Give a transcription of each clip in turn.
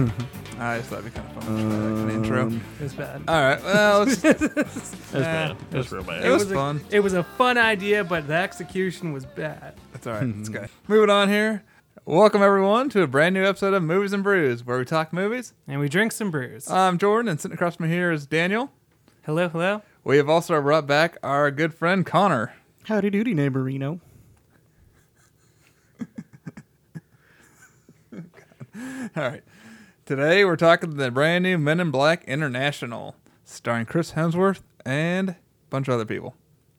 I just thought it'd be kind of fun. to try that kind of intro. Um, It was bad. All right. Well, it's, It was bad. It was real bad. it was a, fun. It was a fun idea, but the execution was bad. That's all right. It's good. Moving on here. Welcome everyone to a brand new episode of Movies and Brews, where we talk movies. And we drink some brews. I'm Jordan, and sitting across from me here is Daniel. hello, hello. We have also brought back our good friend Connor. Howdy doody, neighborino. All right. Today we're talking the brand new Men in Black International, starring Chris Hemsworth and a bunch of other people.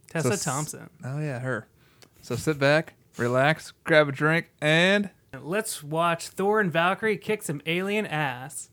Tessa So s- Thompson. Oh yeah, her. So sit back, relax, grab a drink, and Let's watch Thor and Valkyrie kick some alien ass.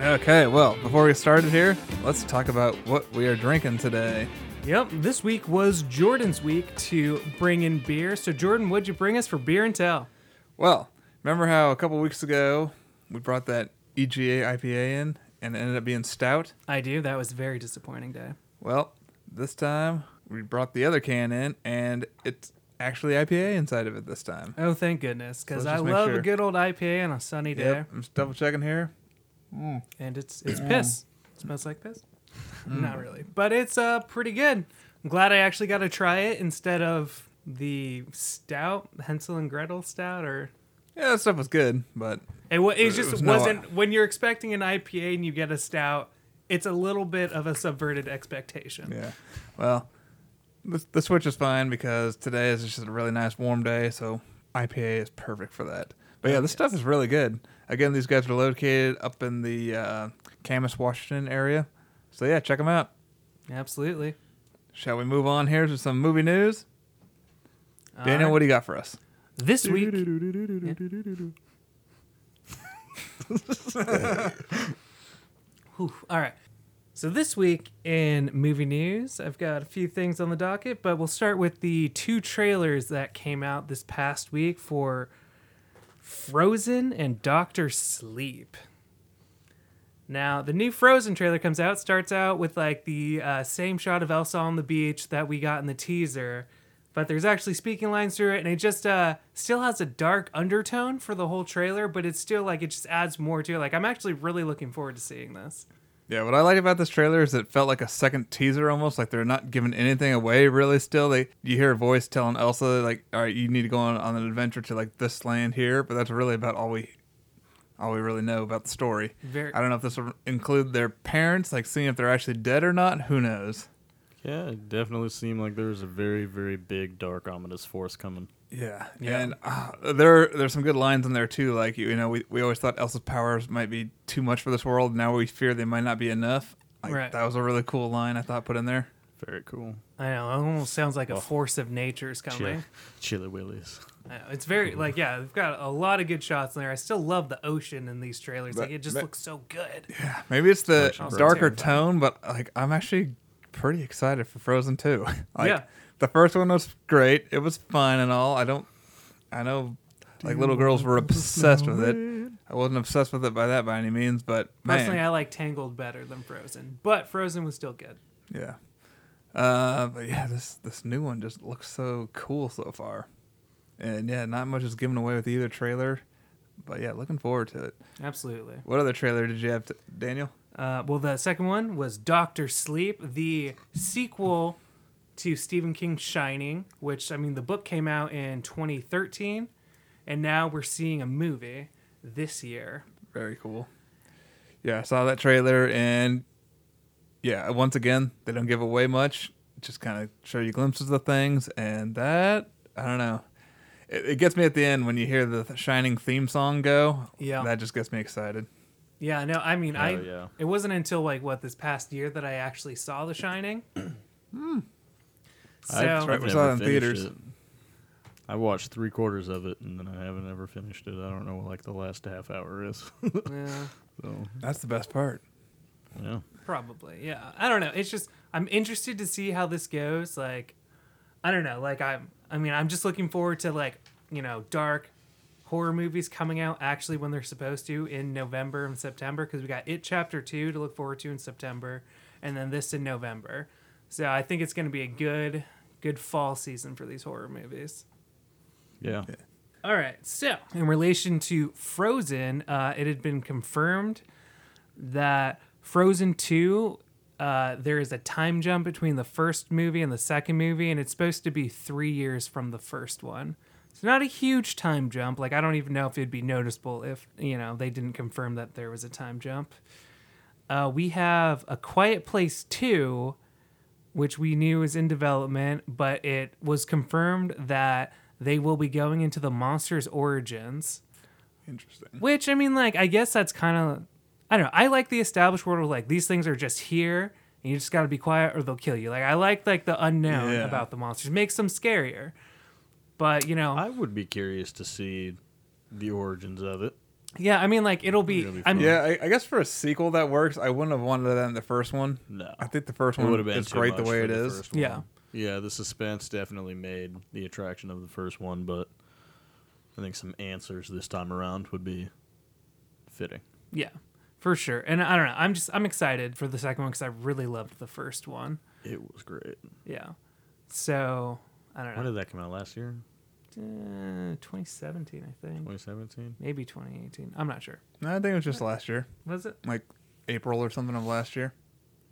okay. Well, before we get started here, let's talk about what we are drinking today. Yep, this week was Jordan's week to bring in beer. So, Jordan, what'd you bring us for beer and tell? Well, remember how a couple weeks ago we brought that EGA IPA in and it ended up being stout? I do. That was a very disappointing day. Well, this time we brought the other can in and it's actually IPA inside of it this time. Oh, thank goodness, because Let's I love sure. a good old IPA on a sunny day, Yep, I'm just double checking here. Mm. and it's it's mm. piss. smells like piss. Not really, but it's uh pretty good. I'm glad I actually got to try it instead of the stout, Hansel and Gretel stout, or Yeah, that stuff was good, but it, wa- it It just was wasn't when you're expecting an IPA and you get a stout, it's a little bit of a subverted expectation. yeah. Well, the, the switch is fine because today is just a really nice warm day, so IPA is perfect for that. But yeah, this stuff is really good. Again, these guys are located up in the uh, Camas, Washington area. So yeah, check them out. Absolutely. Shall we move on here to some movie news? Daniel, All right. what do you got for us? this week? Whew, all right. So this week in movie news, I've got a few things on the docket, but we'll start with the two trailers that came out this past week for Frozen and Doctor Sleep. Now, the new Frozen trailer comes out, starts out with like the uh, same shot of Elsa on the beach that we got in the teaser, but there's actually speaking lines through it, and it just uh, still has a dark undertone for the whole trailer, but it's still like it just adds more to it. Like, I'm actually really looking forward to seeing this. Yeah, what I like about this trailer is it felt like a second teaser almost, like they're not giving anything away really still. They you hear a voice telling Elsa like, "All right, you need to go on, on an adventure to like this land here," but that's really about all we all we really know about the story. Very, I don't know if this will include their parents, like seeing if they're actually dead or not. Who knows? Yeah, it definitely seemed like there was a very, very big, dark, ominous force coming. Yeah, Yeah. and uh, there there's some good lines in there too. Like you know, we, we always thought Elsa's powers might be too much for this world. Now we fear they might not be enough. Like, Right. That was a really cool line I thought put in there. Very cool. I know, it almost sounds like a force of nature's Chili, coming. chili willies. Know, it's very like yeah, they've got a lot of good shots in there. I still love the ocean in these trailers. But- like it just but- looks so good. Yeah, maybe it's the darker terrifying. tone, but like I'm actually pretty excited for Frozen 2. like Yeah. the first one was great. It was fun and all. I don't I know like little girls were obsessed with it. I wasn't obsessed with it by that by any means, but Personally, I like Tangled better than Frozen, but Frozen was still good. yeah. Uh, but yeah, this this new one just looks so cool so far, and yeah, not much is given away with either trailer, but yeah, looking forward to it. Absolutely. What other trailer did you have, t- Daniel? Uh, well, the second one was Doctor Sleep, the sequel to Stephen King's Shining, which I mean, the book came out in 2013, and now we're seeing a movie this year. Very cool. Yeah, I saw that trailer and yeah, once again, they don't give away much. Just kind of show you glimpses of things and that I don't know. It, it gets me at the end when you hear the Shining theme song go. Yeah. That just gets me excited. Yeah, no, I mean, I Oh, yeah. it wasn't until like what this past year that I actually saw The Shining. Hmm. So I've right, we never saw it in theaters. it. I watched three quarters of it and then I haven't ever finished it. I don't know what like the last half hour is. yeah, so That's the best part. yeah. probably. Yeah, I don't know. It's just I'm interested to see how this goes. Like, I don't know. Like I'm, I mean, I'm just looking forward to like you know dark horror movies coming out actually when they're supposed to in November and September because we got It Chapter Two to look forward to in September, and then this in November. So I think it's going to be a good good fall season for these horror movies. Yeah. All right. So, in relation to Frozen, uh, it had been confirmed that Frozen 2, uh, there is a time jump between the first movie and the second movie, and it's supposed to be three years from the first one. It's not a huge time jump. Like, I don't even know if it'd be noticeable if, you know, they didn't confirm that there was a time jump. Uh, we have A Quiet Place 2, which we knew was in development, but it was confirmed that they will be going into the monster's origins. Interesting. Which I mean, like, I guess that's kind of, I don't know. I like the established world of like these things are just here, and you just got to be quiet or they'll kill you. Like, I like like the unknown Yeah. about the monsters, makes them scarier. But you know, I would be curious to see the origins of it. yeah, I mean, like it'll be. It'll be I'm. Yeah, I, I guess for a sequel that works. I wouldn't have wanted that in the first one. No. I think the first It one would have been is too great the way for it the is. Yeah. Yeah, the suspense definitely made the attraction of the first one, but I think some answers this time around would be fitting. yeah, for sure. And I don't know. I'm just I'm excited for the second one because I really loved the first one. It was great. Yeah. So I don't know. When did that come out? Last year? Uh, 2017, I think. 2017? Maybe 2018. I'm not sure. No, I think it was just last year, Was it? like April or something of last year.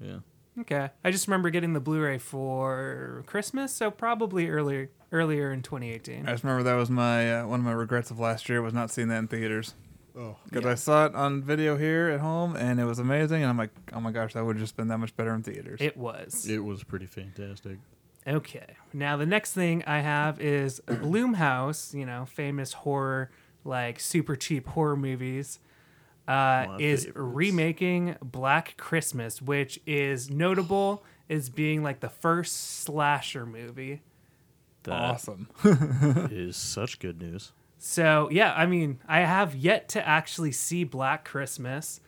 Yeah. Okay. I just remember getting the Blu-ray for Christmas, so probably earlier earlier in 2018. I just remember that was my uh, one of my regrets of last year was not seeing that in theaters. Oh. Because Yeah. I saw it on video here at home and it was amazing, and I'm like, oh my gosh, that would have just been that much better in theaters. It was. It was pretty fantastic. Okay. Now the next thing I have is Blumhouse, you know, famous horror like super cheap horror movies. Uh, is favorites. remaking Black Christmas, which is notable as being like the first slasher movie. That awesome. is such good news. So yeah, I mean, I have yet to actually see Black Christmas,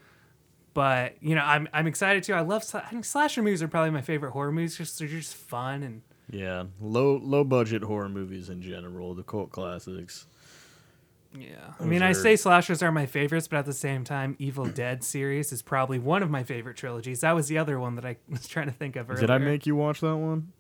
but you know, I'm I'm excited too. I love I think slasher movies are probably my favorite horror movies. Just they're just fun and Yeah, low low budget horror movies in general, the cult classics. yeah. I mean, I say slashers are my favorites, but at the same time, Evil Dead series is probably one of my favorite trilogies. That was the other one that I was trying to think of earlier. Did I make you watch that one?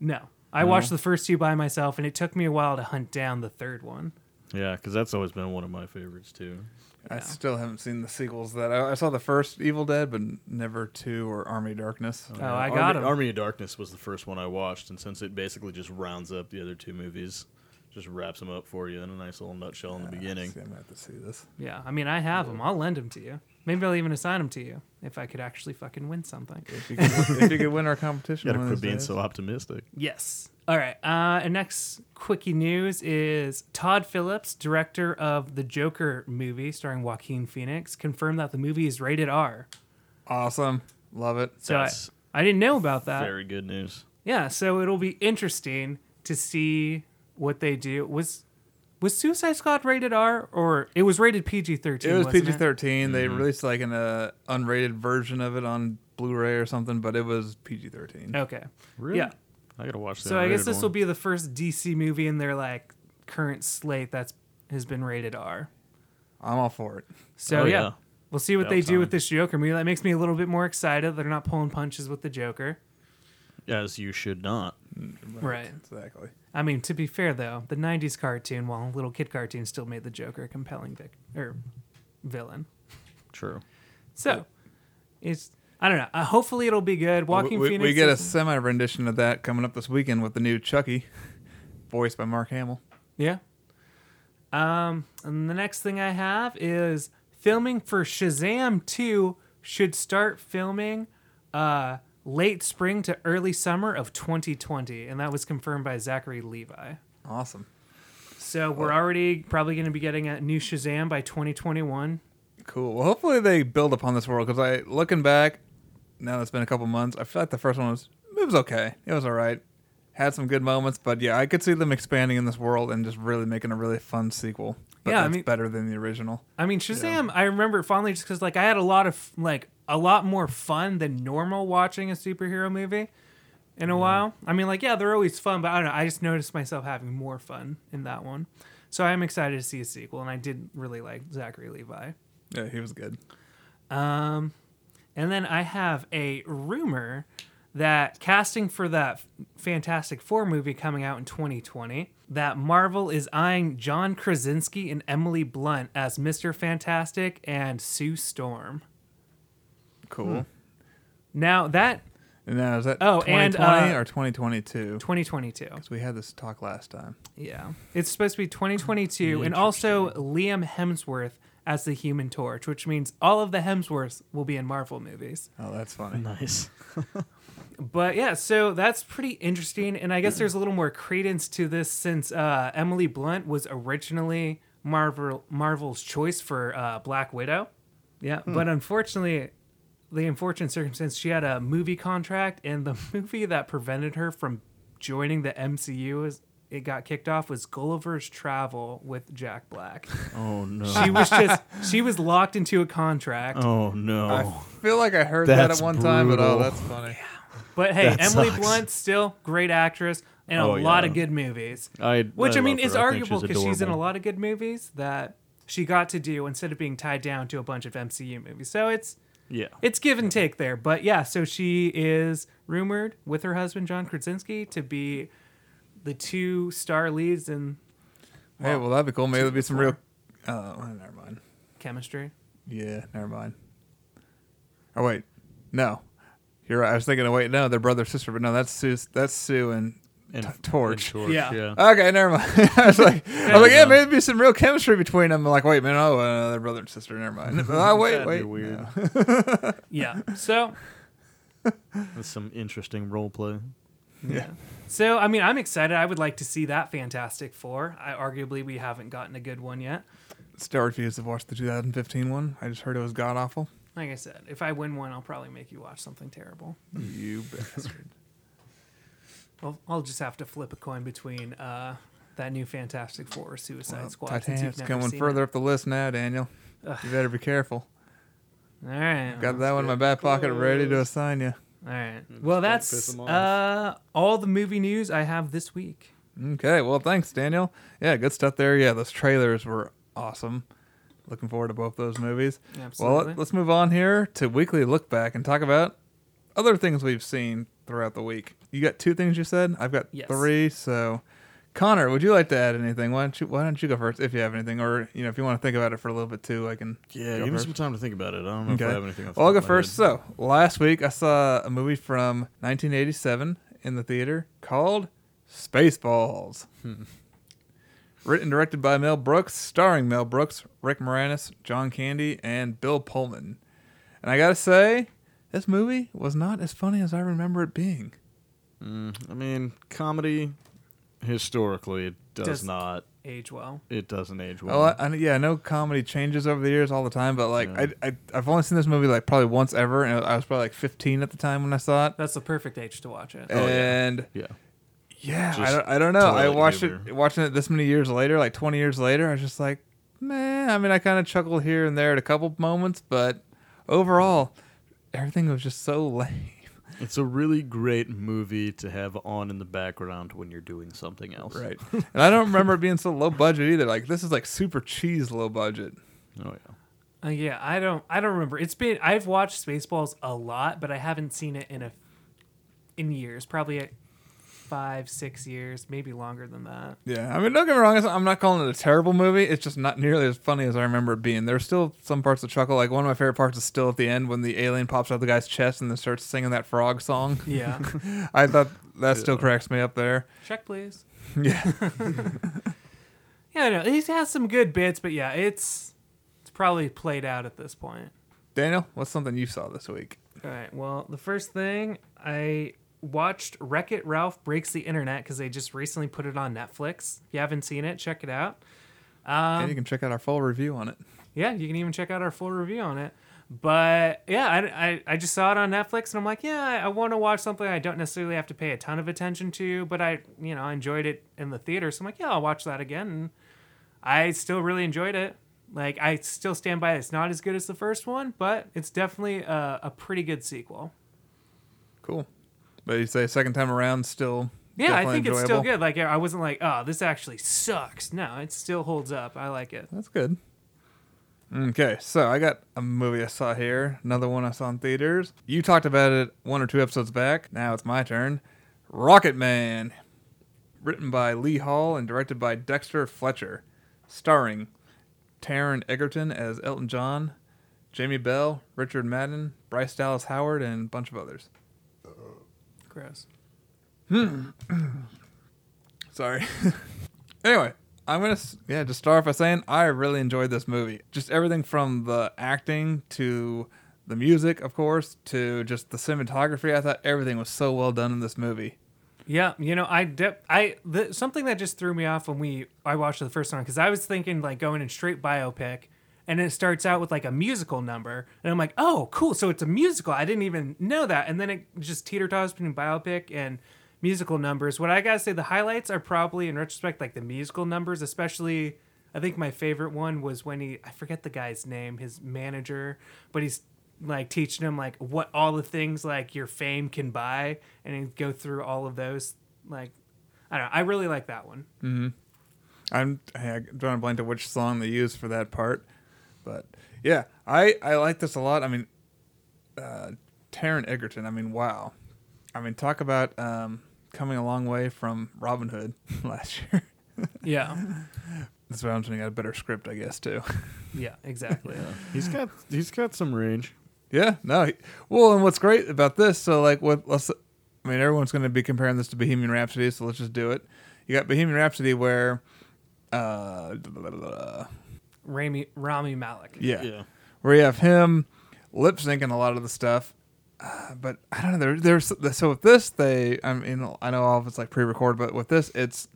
No, I watched the first two by myself, and it took me a while to hunt down the third one. Yeah, because that's always been one of my favorites too. I Yeah. still haven't seen the sequels. That I, I saw the first Evil Dead, but never two or Army of Darkness. Oh, I Army, got 'em. Army of Darkness was the first one I watched, and since it basically just rounds up the other two movies, just wraps them up for you in a nice little nutshell in the beginning. I'm gonna have to see this. Yeah, I mean, I have them. I'll lend them to you. Maybe I'll even assign them to you if I could actually fucking win something. If you could, if you could win our competition, You gotta quit being these so optimistic. Yes. All right. Uh, and next quickie news is Todd Phillips, director of the Joker movie starring Joaquin Phoenix, confirmed that the movie is rated R. awesome. Love it. So I, I didn't know about that. very good news. Yeah. So it'll be interesting to see what they do. Was was Suicide Squad rated R or it was rated PG thirteen? It was PG 13. They released like an uh, unrated version of it on Blu-ray or something, but it was PG 13. Okay. Really? Yeah. I gotta watch that. So I guess rated this one. will be the first DC movie in their like current slate that's has been rated R. I'm all for it. So Oh, yeah. yeah. we'll see what About they do time. with this Joker movie. That makes me a little bit more excited. They're not pulling punches with the Joker. As you should not. Right. Exactly. I mean, to be fair though, the '90s cartoon, while little kid cartoon, still made the Joker a compelling vic- or villain. True. So it's I don't know. Uh, hopefully it'll be good. Joaquin, Phoenix. we get a semi rendition of that coming up this weekend with the new Chucky, voiced by Mark Hamill. Yeah. Um, and the next thing I have is filming for Shazam 2 should start filming uh late spring to early summer of 2020, and that was confirmed by Zachary Levi. Awesome. So we're already probably going to be getting a new Shazam by 2021. Cool. Well, hopefully they build upon this world because I, looking back, now that it's been a couple months, I feel like the first one was it was okay. It was all right. Had some good moments, but yeah, I could see them expanding in this world and just really making a really fun sequel. But Yeah, I that's mean- better than the original. I mean, Shazam, I remember it fondly just because like I had a lot of like a lot more fun than normal watching a superhero movie in a while. I mean, like yeah, they're always fun, but I don't know. I just noticed myself having more fun in that one. So I am excited to see a sequel, and I did really like Zachary Levi. Yeah, he was good. Um, and then I have a rumor that casting for that Fantastic Four movie coming out in 2020, that Marvel is eyeing John Krasinski and Emily Blunt as Mr. Fantastic and Sue Storm. Cool. Now that And now is that Oh, and, 2020 uh, or 2022? 2022. Because we had this talk last time. Yeah. It's supposed to be 2022 and also Liam Hemsworth as the Human Torch, which means all of the Hemsworths will be in Marvel movies. Oh, that's funny. Nice. But yeah, so that's pretty interesting, and I guess there's a little more credence to this since uh, Emily Blunt was originally Marvel Marvel's choice for uh, Black Widow. Yeah, but unfortunately, the unfortunate circumstance she had a movie contract, and the movie that prevented her from joining the MCU as it got kicked off was Gulliver's Travel with Jack Black. Oh no. She was just she was locked into a contract. oh no. I feel like I heard that at one time, but oh, that's funny. But hey, That Emily sucks. Blunt still great actress and a Oh, lot yeah. of good movies. I, Which I, love mean is I arguable because she's in a lot of good movies that she got to do instead of being tied down to a bunch of MCU movies. So it's Yeah. it's give and take there. But yeah, so she is rumored with her husband John Krasinski to be the two star leads in Hey, well, that'd be cool. Maybe there'll be some real. Uh, never mind. chemistry. Yeah, never mind. Oh wait, no, you're right. I was thinking, oh wait, no, they're brother sister, but no, that's Sue. That's Sue and And, T- Torch. and Torch. Yeah. Yeah. Okay, never mind. I was like, I was like, yeah, Yeah. maybe there'd be some real chemistry between them. I'm like, wait, man, oh, uh, they're brother and sister. Never mind. oh, wait, That'd wait. be weird. no. Yeah. So That's some interesting role play. Yeah. so I mean I'm excited. I would like to see that Fantastic Four. I arguably we haven't gotten a good one yet. Still refuse to watch the 2015 one. I just heard it was god awful. Like I said, if I win one, I'll probably make you watch something terrible. You bastard. Well, I'll just have to flip a coin between uh, that new Fantastic Four or Suicide Well, Squad. since Titanic's you've never coming further it. up the list now, Daniel. Ugh. You better be careful. All right. Got that one in my back pocket, ready to assign you. All right. Well, don't piss that's 'em off. uh, all the movie news I have this week. Okay, well, thanks, Daniel. Yeah, good stuff there. Yeah, those trailers were awesome. Looking forward to both those movies. Absolutely. Well, let's move on here to weekly look back and talk about other things we've seen throughout the week. You got two things you said. I've got Yes. three. So, Connor, would you like to add anything? Why don't you Why don't you go first if you have anything, or you know, if you want to think about it for a little bit too, I can. Yeah, go give me some time to think about it. I don't know if I have anything. Off Well, I'll go top of my first. head. So, last week I saw a movie from 1987 in the theater called Spaceballs. Hmm. Written and directed by Mel Brooks, starring Mel Brooks, Rick Moranis, John Candy, and Bill Pullman. And I gotta say, this movie was not as funny as I remember it being. Mm, I mean, comedy historically it does, Does- not. Age well. It doesn't age well. Well, I, I, yeah, I know comedy changes over the years all the time, but like, Yeah. I, I, I've only seen this movie like probably once ever, and I was probably like 15 at the time when I saw it. That's the perfect age to watch it. Oh, yeah. and yeah. Yeah, I don't, I don't know. I watched humor. it, watching it this many years later, like 20 years later. I was just like, man. I mean, I kind of chuckled here and there at a couple moments, but overall, everything was just so lame. It's a really great movie to have on in the background when you're doing something else. Right. and I don't remember it being so low budget either. Like this is like super cheese low budget. Oh yeah. Uh, yeah, I don't. I don't remember. It's been. I've watched Spaceballs a lot, but I haven't seen it in a in years. Probably a five, six years, maybe longer than that. Yeah. I mean, don't get me wrong. I'm not calling it a terrible movie. It's just not nearly as funny as I remember it being. There's still some parts of chuckle. Like one of my favorite parts is still at the end when the alien pops out the guy's chest and then starts singing that frog song. Yeah. I thought that still Yeah. cracks me up there. Check, please. Yeah. Yeah, I know. He has some good bits, but yeah, it's it's probably played out at this point. Daniel, what's something you saw this week? All right. Well, the first thing I watched Wreck It Ralph Breaks the Internet because they just recently put it on Netflix. If you haven't seen it, check it out. Um, and you can check out our full review on it. Yeah, you can even check out our full review on it. But yeah, I, I, I just saw it on Netflix and I'm like, yeah, I, I want to watch something I don't necessarily have to pay a ton of attention to, but I, you know, I enjoyed it in the theater. So I'm like, yeah, I'll watch that again. And I still really enjoyed it. Like, I still stand by it. It's not as good as the first one, but it's definitely a, a pretty good sequel. Cool. But you say second time around, still. Yeah, I think it's still good. Like, I wasn't like, oh, this actually sucks. No, it still holds up. I like it. That's good. Okay, so I got a movie I saw here, another one I saw in theaters. You talked about it one or two episodes back. Now it's my turn. Rocketman, written by Lee Hall and directed by Dexter Fletcher, starring Taron Egerton as Elton John, Jamie Bell, Richard Madden, Bryce Dallas Howard, and a bunch of others. Gross. Hmm. Sorry. anyway, I'm gonna yeah just start off by saying I really enjoyed this movie. Just everything from the acting to the music, of course, to just the cinematography. I thought everything was so well done in this movie. Yeah, you know, I de- I the, something that just threw me off when we I watched it the first time because I was thinking like going in straight biopic, and it starts out with like a musical number, and I'm like, oh, cool, so it's a musical. I didn't even know that, and then it just teeter totters between biopic and musical numbers. What I gotta say, the highlights are probably in retrospect like the musical numbers, especially. I think my favorite one was when he I forget the guy's name, his manager, but he's like teaching him like what all the things like your fame can buy and he'd go through all of those like I don't know. I really like that one. Mm-hmm. I'm I'm drawing a blank to which song they used for that part, but yeah, I I like this a lot. I mean, uh, Taron Egerton. I mean, wow. I mean, talk about um, coming a long way from Robin Hood last year. Yeah. That's why I'm saying got a better script, I guess, too. Yeah, exactly. He's got he's got some range. Yeah, no. he- Well, and what's great about this, so like, what? Let's. I mean, everyone's going to be comparing this to Bohemian Rhapsody, so let's just do it. You got Bohemian Rhapsody, where, uh, Rami Rami Malik. yeah, Yeah. where you have him lip syncing a lot of the stuff. Uh, but I don't know. There, there's so with this, they. I mean, I know all of it's like pre-recorded, but with this, it's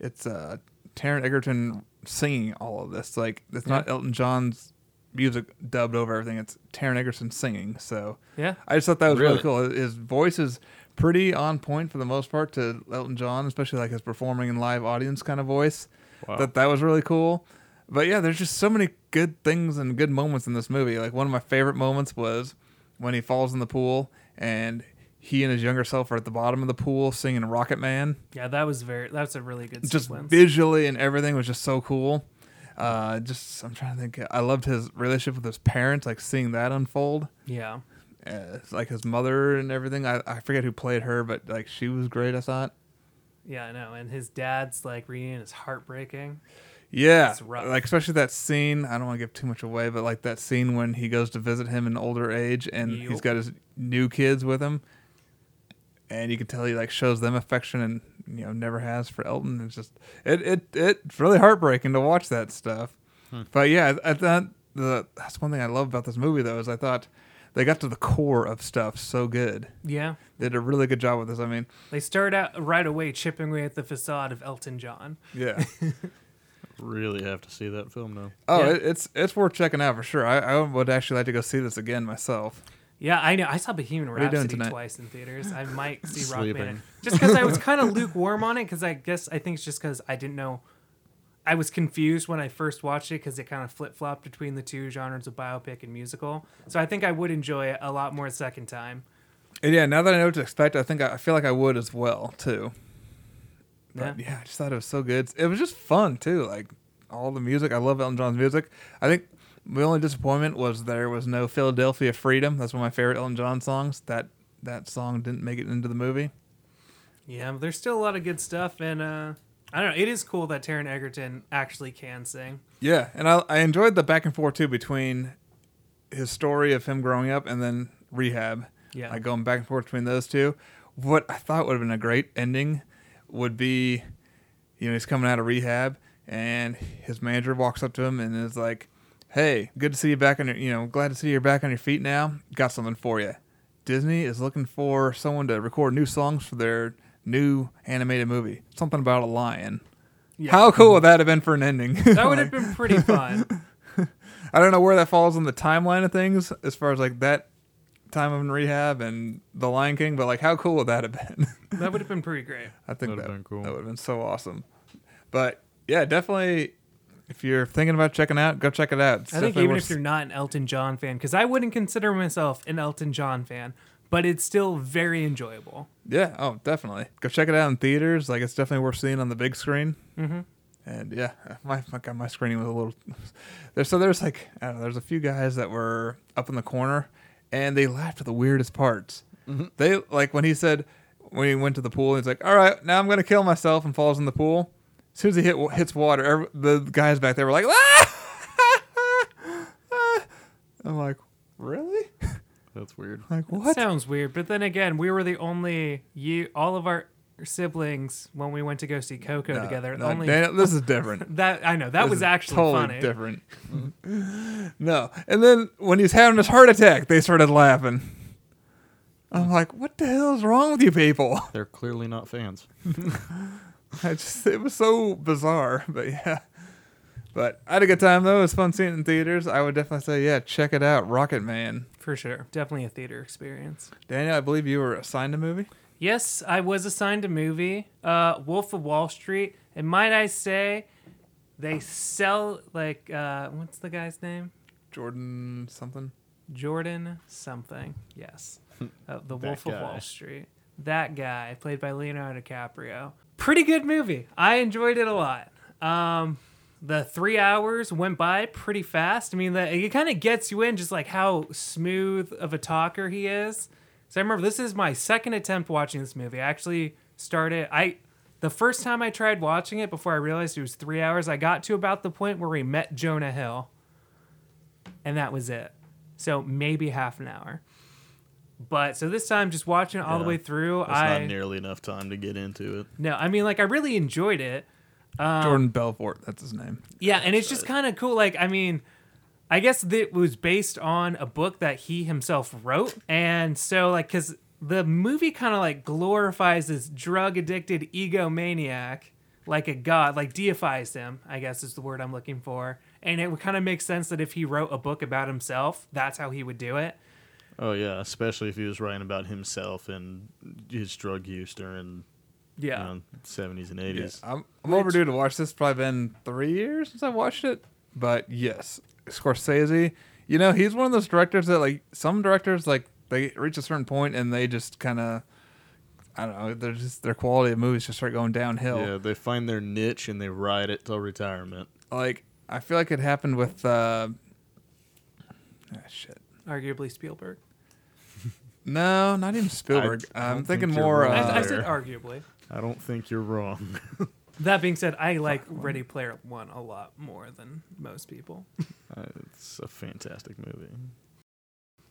it's uh Taron Egerton singing all of this. Like it's not Elton John's music dubbed over everything. It's Taron Egerton singing. So Yeah. I just thought that was really, Really? cool. His voice is pretty on point for the most part to Elton John, especially like his performing in live audience kind of voice. Wow. That that was really cool. But yeah, there's just so many good things and good moments in this movie. Like one of my favorite moments was when he falls in the pool and he and his younger self are at the bottom of the pool singing Rocket Man. Yeah, that was very that's a really good Just sequence. visually and everything was just so cool. Uh, just I'm trying to think. I loved his relationship with his parents, like seeing that unfold yeah. uh, like his mother and everything. I, I forget who played her, but like she was great. I thought. Yeah, I know. And his dad's like reunion is heartbreaking. Yeah, like especially that scene. I don't want to give too much away, but like that scene when he goes to visit him in older age, and he's got his new kids with him, and you can tell he like shows them affection and you know never has for Elton. It's just it it it's really heartbreaking to watch that stuff. Hmm. But yeah, I, I thought the that's one thing I love about this movie though is I thought they got to the core of stuff so good. Yeah. They did a really good job with this. I mean, They start out right away chipping away at the facade of Elton John. yeah. Really have to see that film now. Oh, Yeah. it, it's it's worth checking out for sure. I, I would actually like to go see this again myself. Yeah, I know. I saw Bohemian are you Rhapsody twice in theaters. I might see Sleeping. Rockman just because I was kind of lukewarm on it. Because I guess I think it's just because I didn't know. I was confused when I first watched it because it kind of flip flopped between the two genres of biopic and musical. So I think I would enjoy it a lot more a second time. And yeah, now that I know what to expect, I think I, I feel like I would as well too. But Yeah. yeah, I just thought it was so good. It was just fun too. Like all the music. I love Elton John's music. I think the only disappointment was there was no Philadelphia Freedom. That's one of my favorite Elton John songs. That that song didn't make it into the movie. Yeah, but there's still a lot of good stuff, and uh, I don't know. It is cool that Taron Egerton actually can sing. Yeah, and I I enjoyed the back and forth too between his story of him growing up and then rehab. Yeah. like going back and forth between those two. What I thought would have been a great ending would be, you know, he's coming out of rehab and his manager walks up to him and is like, "Hey, good to see you back on your, you know, glad to see you're back on your feet now. Got something for you. Disney is looking for someone to record new songs for their new animated movie. Something about a lion." Yeah. How cool would that have been for an ending? That would have been pretty fun. I don't know where that falls in the timeline of things as far as like that time of in rehab and The Lion King, but like how cool would that have been? that would have been pretty great. I think Would've that, been cool. that would have been so awesome. But yeah, definitely if you're thinking about checking out, go check it out. It's I think even worth- if you're not an Elton John fan, because I wouldn't consider myself an Elton John fan, but it's still very enjoyable. Yeah, oh definitely. Go check it out in theaters. Like it's definitely worth seeing on the big screen. Mm-hmm. And yeah, my my, God, my screening was a little. There, so there's like I don't know. There's a few guys that were up in the corner, and they laughed at the weirdest parts. They like when he said when he went to the pool, he's like, "All right, now I'm gonna kill myself," and falls in the pool. As soon as he hit hits water, every, the guys back there were like, "Ah!" I'm like, really? That's weird. Like That what? sounds weird, but then again, we were the only you all of our siblings when we went to go see Coco No, together. no, only Daniel, this is different. that I know that This was is actually totally funny. different. no, and then when he's having his heart attack, they started laughing. I'm like, what the hell is wrong with you people? They're clearly not fans. I just it was so bizarre, but yeah. But I had a good time though. It was fun seeing it in theaters. I would definitely say, yeah, check it out, Rocketman. For sure, definitely a theater experience. Daniel, I believe you were assigned a movie. Yes, I was assigned a movie, uh, Wolf of Wall Street, and might I say, they sell like uh, what's the guy's name? Jordan something. Jordan something. Yes, uh, the Wolf of. Wall Street. That guy, played by Leonardo DiCaprio. Pretty good movie. I enjoyed it a lot. Um, the three hours went by pretty fast. I mean, the, it kind of gets you in just like how smooth of a talker he is. So I remember this is my second attempt watching this movie. I actually started. I the first time I tried watching it before I realized it was three hours. I got to about the point where we met Jonah Hill, and that was it. So maybe half an hour. But so this time, just watching it all the way through, That's I not nearly enough time to get into it. no, I mean like I really enjoyed it. Um, Jordan Belfort, that's his name. Yeah, and it's just kind of cool. Like, I mean, I guess that it was based on a book that he himself wrote, and so like, cause the movie kind of like glorifies this drug addicted egomaniac like a god, like deifies him. I guess is the word I'm looking for, and it would kind of make sense that if he wrote a book about himself, that's how he would do it. Oh yeah, especially if he was writing about himself and his drug use during Yeah. you know, 70s and Yeah, 80s. I'm, I'm overdue to watch this. Probably been three years since I watched it. But yes, Scorsese. You know, he's one of those directors that like some directors like they reach a certain point and they just kind of, I don't know, they're just their quality of movies just start going downhill. Yeah, they find their niche and they ride it till retirement. Like I feel like it happened with. uh ah, Shit. Arguably Spielberg. No, not even Spielberg. I I'm thinking think more. wrong Uh, I, I said arguably. I don't think you're wrong. That being said, I like Ready Player One a lot more than most people. Uh, it's a fantastic movie.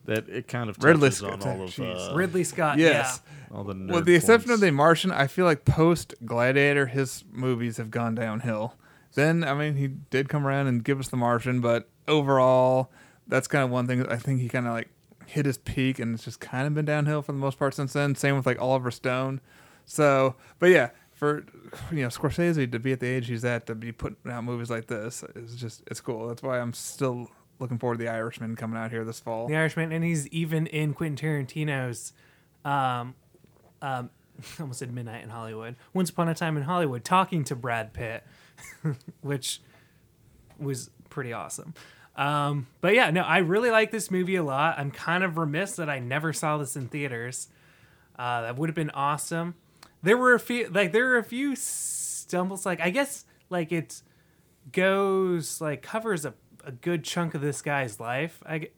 That it kind of Ridley touches on Scott, all of jeez. uh, Ridley Scott. yes. all the With the exception of. The Martian, I feel like post Gladiator, his movies have gone downhill. Then, I mean, he did come around and give us The Martian, but overall, that's kind of one thing. I think he kind of like hit his peak, and it's just kind of been downhill for the most part since then. Same with like Oliver Stone. So, but yeah, for you know Scorsese to be at the age he's at to be putting out movies like this is just it's cool. That's why I'm still looking forward to The Irishman coming out here this fall. The Irishman, and he's even in Quentin Tarantino's, um, um, almost said Midnight in Hollywood. Once Upon a Time in Hollywood, talking to Brad Pitt, which was pretty awesome. Um, but yeah, no, I really like this movie a lot. I'm kind of remiss that I never saw this in theaters. Uh, that would have been awesome. There were a few, like there were a few stumbles. Like I guess, like it goes like covers a, a good chunk of this guy's life. i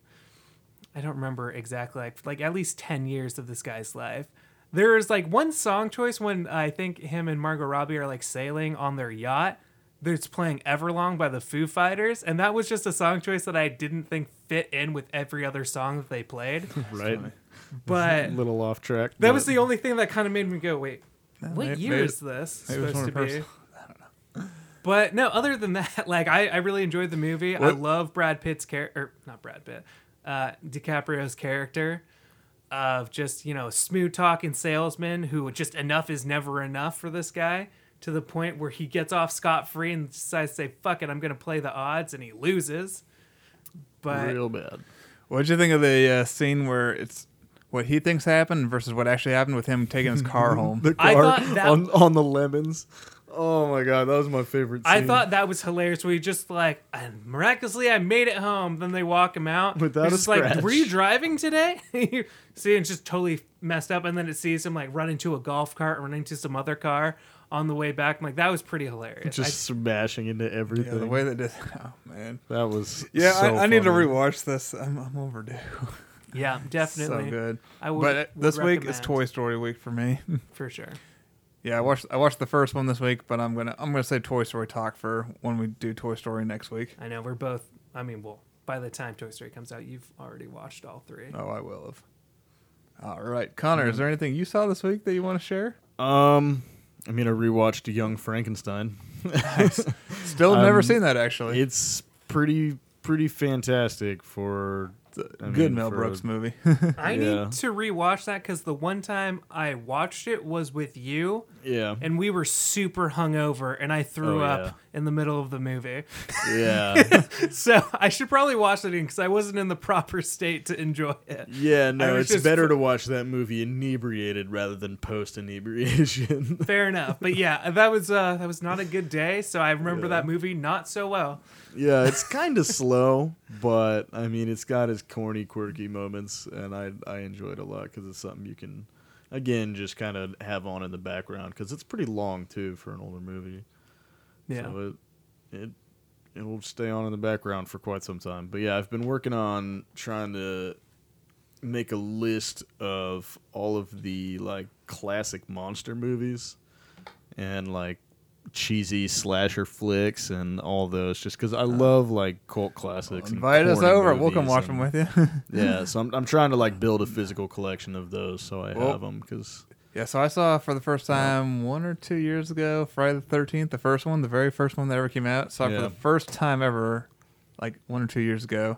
i don't remember exactly like like at least 10 years of this guy's life. There's like one song choice when I think him and Margot Robbie are like sailing on their yacht. that's playing Everlong by the Foo Fighters, and that was just a song choice that I didn't think fit in with every other song that they played. right, But a little off track. that but was the only thing that kind of made me go, wait, what maybe- year maybe- is this maybe supposed to one be? But no, other than that, like I, I really enjoyed the movie. I love Brad Pitt's character, not Brad Pitt, uh, DiCaprio's character of just you know smooth talking salesman who just enough is never enough for this guy to the point where he gets off scot free and decides to say fuck it, I'm gonna play the odds, and he loses. But real bad. What'd you think of the uh, scene where it's what he thinks happened versus what actually happened with him taking his car home? The I car thought that- on on the lemons. Oh my god, that was my favorite. Scene. I thought that was hilarious. Where he just like, and miraculously, I made it home. Then they walk him out Without He's a just like, scratch. were you driving today? See, it's just totally messed up. And then it sees him like run into a golf cart, run into some other car. on the way back. I'm like, that was pretty hilarious. Just smashing into Yeah, everything. the way they did. Oh man. that was Yeah, so I, I need to funny. rewatch this. I'm, I'm overdue. I, yeah, definitely. so good. I would, but uh, would this week is Toy Story week for me. for sure. yeah, I watched I watched the first one this week, but I'm gonna I'm gonna say Toy Story talk for when we do Toy Story next week. I know we're both. I mean, well, by the time Toy Story comes out, you've already watched all three. Oh, I will have. All right, Connor, is there anything you saw this week that you want to share? Um, I mean, I rewatched Young Frankenstein. Still never Um, seen that actually. it's pretty pretty fantastic for the, I Good mean, Mel for- Brooks movie. I Yeah. need to rewatch that because the one time I watched it was with you, Yeah, and we were super hungover, and I threw Oh, up yeah. in the middle of the movie. yeah, so I should probably watch it again because I wasn't in the proper state to enjoy it. yeah. No, it's just better to watch that movie inebriated rather than post inebriation. Fair enough, but yeah, that was uh, that was not a good day. So I remember Yeah. that movie not so well. yeah, it's kind of slow, but I mean, it's got its corny, quirky moments, and I I enjoy it a lot because it's something you can, again, just kind of have on in the background because it's pretty long too for an older movie. Yeah, So it it it'll stay on in the background for quite some time. But yeah, I've been working on trying to make a list of all of the like classic monster movies and like cheesy slasher flicks and all those just because I uh, love like cult classics. and Invite us over. We'll come watch them with you. Yeah, so I'm I'm trying to like build a physical collection of those so I Well- have them because yeah, so I saw for the first time one or two years ago, Friday the Thirteenth, the first one, the very first one that ever came out. Saw it for the first time ever, like one or two years ago.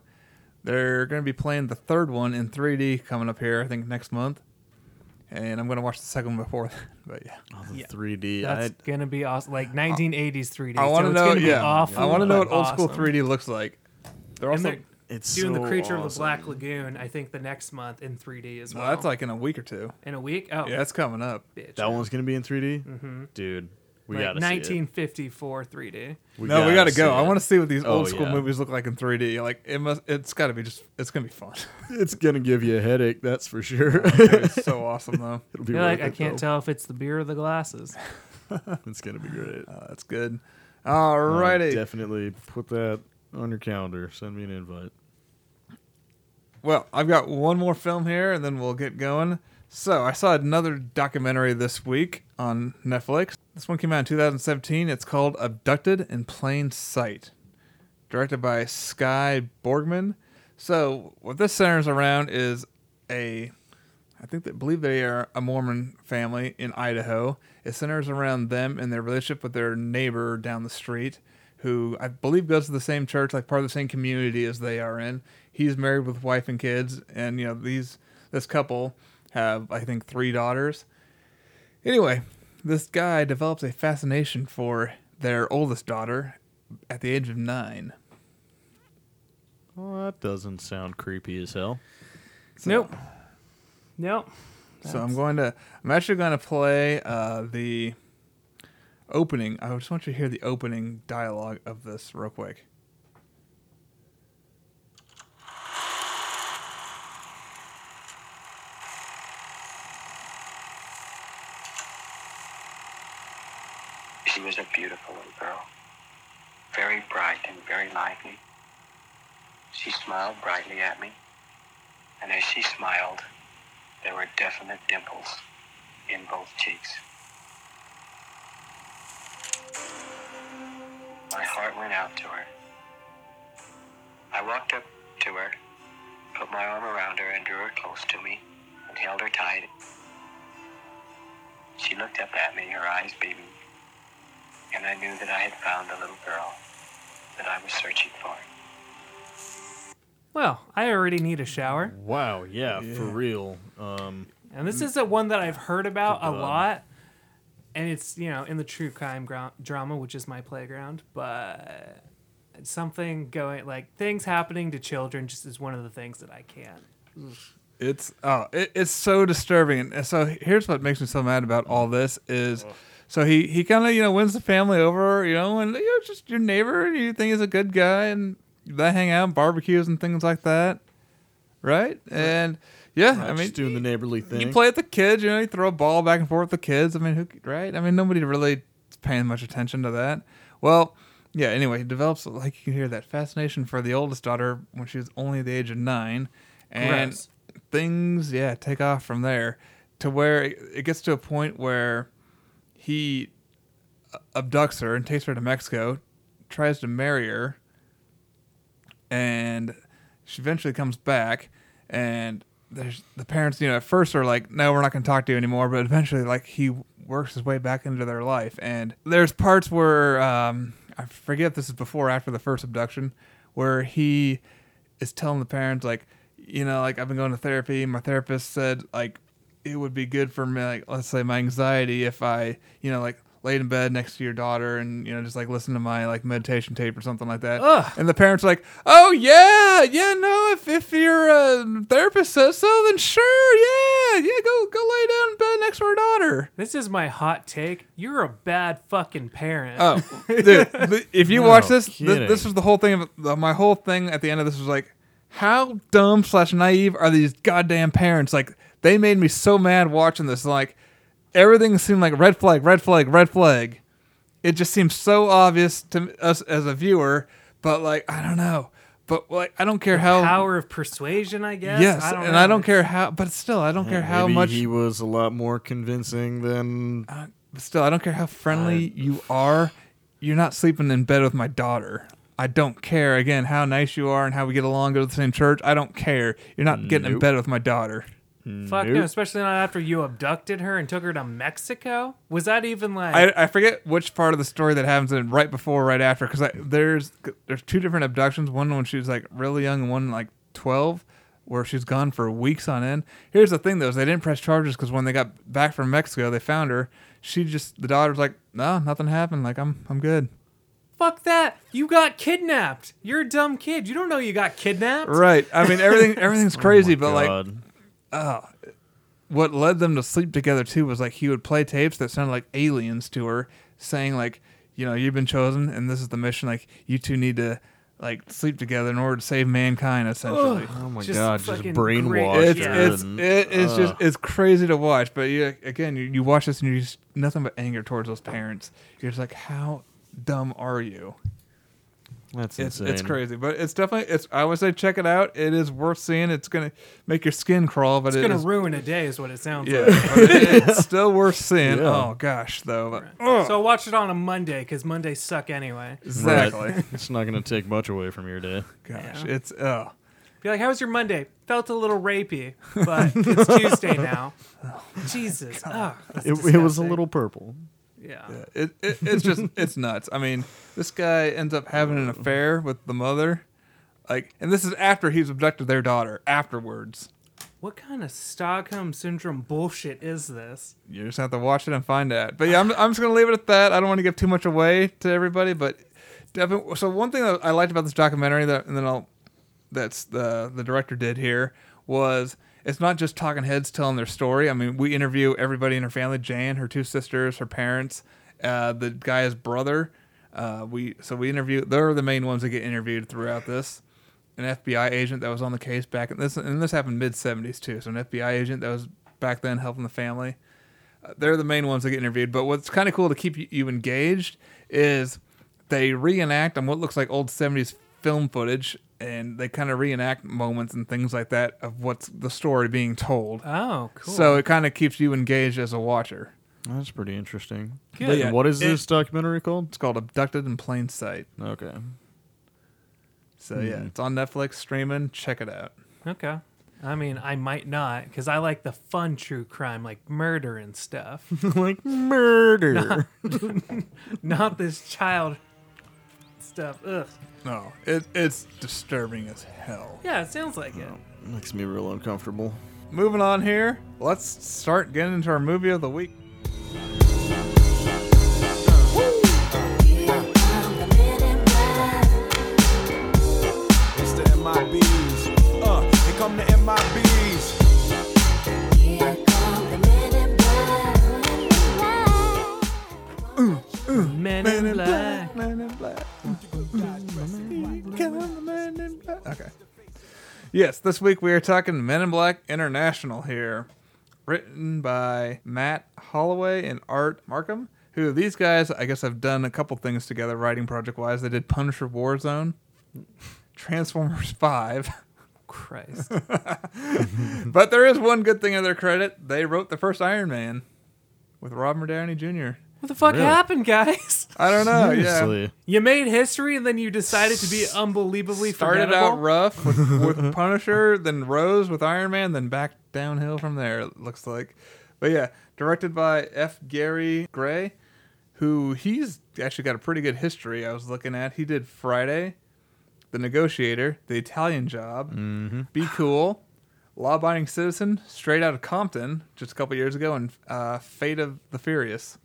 They're going to be playing the third one in 3D coming up here, I think next month. And I'm going to watch the second one before that. But yeah, oh, the Yeah. 3D. that's I, gonna be awesome. Like 1980s 3D. I want to it's know. gonna be Yeah, awful, I want to know what old school awesome. 3D looks like. They're And also they're it's doing the so Creature of the. Black Lagoon. I think the next month in 3D as no, well. that's like in a week or two. in a week. Oh, Yeah, it's coming up. bitch. That one's gonna be in 3D, Mm-hmm. dude. We like gotta see 1954 3D. no, we got to see go. I want to see what these Oh, old school yeah. movies look like in 3D. Like it must. It's got to be just. It's gonna be fun. It's gonna give you a headache, that's for sure. it's so awesome though. It'll be worth like, I can't though. tell if it's the beer or the glasses. It's gonna be great. Uh, that's good. Uh, Alrighty. definitely put that on your calendar. Send me an invite. Well, I've got one more film here, and then we'll get going. So, I saw another documentary this week on Netflix. This one came out in 2017. It's called Abducted in Plain Sight, directed by Skye Borgman. So, what this centers around is a, I think they believe they are a Mormon family in Idaho. It centers around them and their relationship with their neighbor down the street, who I believe goes to the same church, like part of the same community as they are in. He's married with wife and kids, and you know these this couple have I think three daughters. Anyway, this guy develops a fascination for their oldest daughter at the age of nine. Well, that doesn't sound creepy as hell. So- nope. Nope. So I'm going to. I'm actually going to play uh, the opening. I just want you to hear the opening dialogue of this real quick. Was a beautiful little girl, very bright and very lively. She smiled brightly at me, and as she smiled, there were definite dimples in both cheeks. My heart went out to her. I walked up to her, put my arm around her, and drew her close to me, and held her tight. She looked up at me, her eyes beaming and I knew that I had found the little girl that I was searching for. Well, I already need a shower. Wow, yeah, for real. Um, And this is a one that I've heard about a lot. And it's, you know, in the true crime gra- drama, which is my playground. But something going, like, things happening to children just is one of the things that I can't. It's oh, it, it's so disturbing. And so here's what makes me so mad about all this is, so he he kind of you know wins the family over, you know, and you know just your neighbor you think he's a good guy, and they hang out, barbecues and things like that, right? And Yeah, Not I mean, just doing the neighborly thing. you play with the kids. You know, you throw a ball back and forth with the kids. I mean, who, right? I mean, nobody really is paying much attention to that. Well, yeah. Anyway, he develops like you can hear that fascination for the oldest daughter when she was only the age of nine, and Gross. things yeah take off from there to where it gets to a point where he abducts her and takes her to Mexico, tries to marry her, and she eventually comes back and there's the parents you know at first are like no we're not going to talk to you anymore but eventually like he works his way back into their life and there's parts where um, i forget if this is before or after the first abduction where he is telling the parents like you know like i've been going to therapy my therapist said like it would be good for me like let's say my anxiety if i you know like laid in bed next to your daughter and you know just like listen to my like meditation tape or something like that Ugh. and the parents are like oh yeah yeah no if if your uh, therapist says so then sure yeah yeah go go lay down in bed next to our daughter This is my hot take. You're a bad fucking parent. Oh, dude! If you No watch this, th- kidding. this is the whole thing. Of the, my whole thing at the end of this was like, how dumb slash naive are these goddamn parents? Like, they made me so mad watching this. Like, everything seemed like red flag, red flag, red flag. It just seems so obvious to us as a viewer, but like, I don't know. But like, I don't care how. Power of persuasion, I guess. yes, I don't and know. I don't care how. But still, I don't care how Maybe much. he was a lot more convincing than uh, still, I don't care how friendly you are. You're not sleeping in bed with my daughter. I don't care again how nice you are and how we get along, go to the same church. I don't care. You're not getting in bed with my daughter. Fuck no, Nope. especially not after you abducted her and took her to Mexico. Was that even like? I, I forget which part of the story that happens in right before, or right after, because there's there's two different abductions. One when she was like really young, and one like twelve, where she's gone for weeks on end. Here's the thing though: is they didn't press charges because when they got back from Mexico, they found her. She just the daughter's like, no, nothing happened. Like I'm I'm good. Fuck that! You got kidnapped. You're a dumb kid. You don't know you got kidnapped. Right. I mean everything everything's crazy, oh but like God. Uh, what led them to sleep together too was like he would play tapes that sounded like aliens to her, saying like, you know, you've been chosen and this is the mission. Like you two need to like sleep together in order to save mankind. Essentially, oh my Just god, just brainwashed. it's Yeah. it's it, it's just it's crazy to watch. But you again, you, you watch this and you just nothing but anger towards those parents. You're just like, how dumb are you? That's It's insane. it's crazy, but it's definitely it's. I would say check it out. It is worth seeing. It's gonna make your skin crawl, but It's it gonna is- ruin a day, is what it sounds Yeah, like. but it's still worth seeing. Yeah. Oh gosh, though. But, ugh. So watch it on a Monday because Mondays suck anyway. exactly. Right. it's not going to take much away from your day. Gosh, Yeah. it's oh Be like, "How was your Monday?" Felt a little rapey, but it's Tuesday now. Oh Jesus, oh, It, it was a little purple. Yeah. yeah. It, it it's just it's nuts. I mean, this guy ends up having an affair with the mother, like, and this is after he's abducted their daughter. Afterwards, What kind of Stockholm syndrome bullshit is this? you just have to watch it and find out. But yeah, I'm I'm just gonna leave it at that. I don't want to give too much away to everybody, but definitely. So one thing that I liked about this documentary that, and then I'll that's the the director did here was it's not just talking heads telling their story. I mean, we interview everybody in her family: Jan, her two sisters, her parents, uh, the guy's brother. Uh, we so we interview. They're the main ones that get interviewed throughout this. An FBI agent that was on the case back in this, and this happened mid '70s too. So an FBI agent that was back then helping the family. Uh, they're the main ones that get interviewed. But what's kind of cool to keep you, engaged is they reenact on what looks like old 70s film footage and they kind of reenact moments and things like that of what's the story being told. Oh, cool. So it kind of keeps you engaged as a watcher. That's pretty interesting. Good. But yeah, what is it- this documentary called? It's called Abducted in Plain Sight. Okay. So yeah, Hmm. it's on Netflix streaming. Check it out. okay. I mean, I might not because I like the fun true crime, like murder and stuff. like murder. not this child stuff. Ugh. No, it, it's disturbing as hell. Yeah, it sounds like it. Makes me real uncomfortable. Moving on here, let's start getting into our movie of the week. It's the MIBs. Uh, here come the MIBs. Men in Black. Man in Black. Come the Man in Black. Okay. Yes, this week we are talking Men in Black International here. Written by Matt Holloway and Art Marcum, who these guys, I guess, have done a couple things together writing project wise. They did Punisher Warzone, Transformers 5. Christ. But there is one good thing in their credit. They wrote the first Iron Man with Robert Downey Jr. What the fuck Really? happened, guys? I don't know. Yeah. You made history and then you decided to be unbelievably Started out rough with, with Punisher, then rose with Iron Man, then back downhill from there. It looks like, but yeah, directed by F. Gary Gray, who he's actually got a pretty good history. I was looking at. He did Friday, The Negotiator, The Italian Job, Be Cool, Law Abiding Citizen, Straight Out of Compton, just a couple years ago, and uh, Fate of the Furious.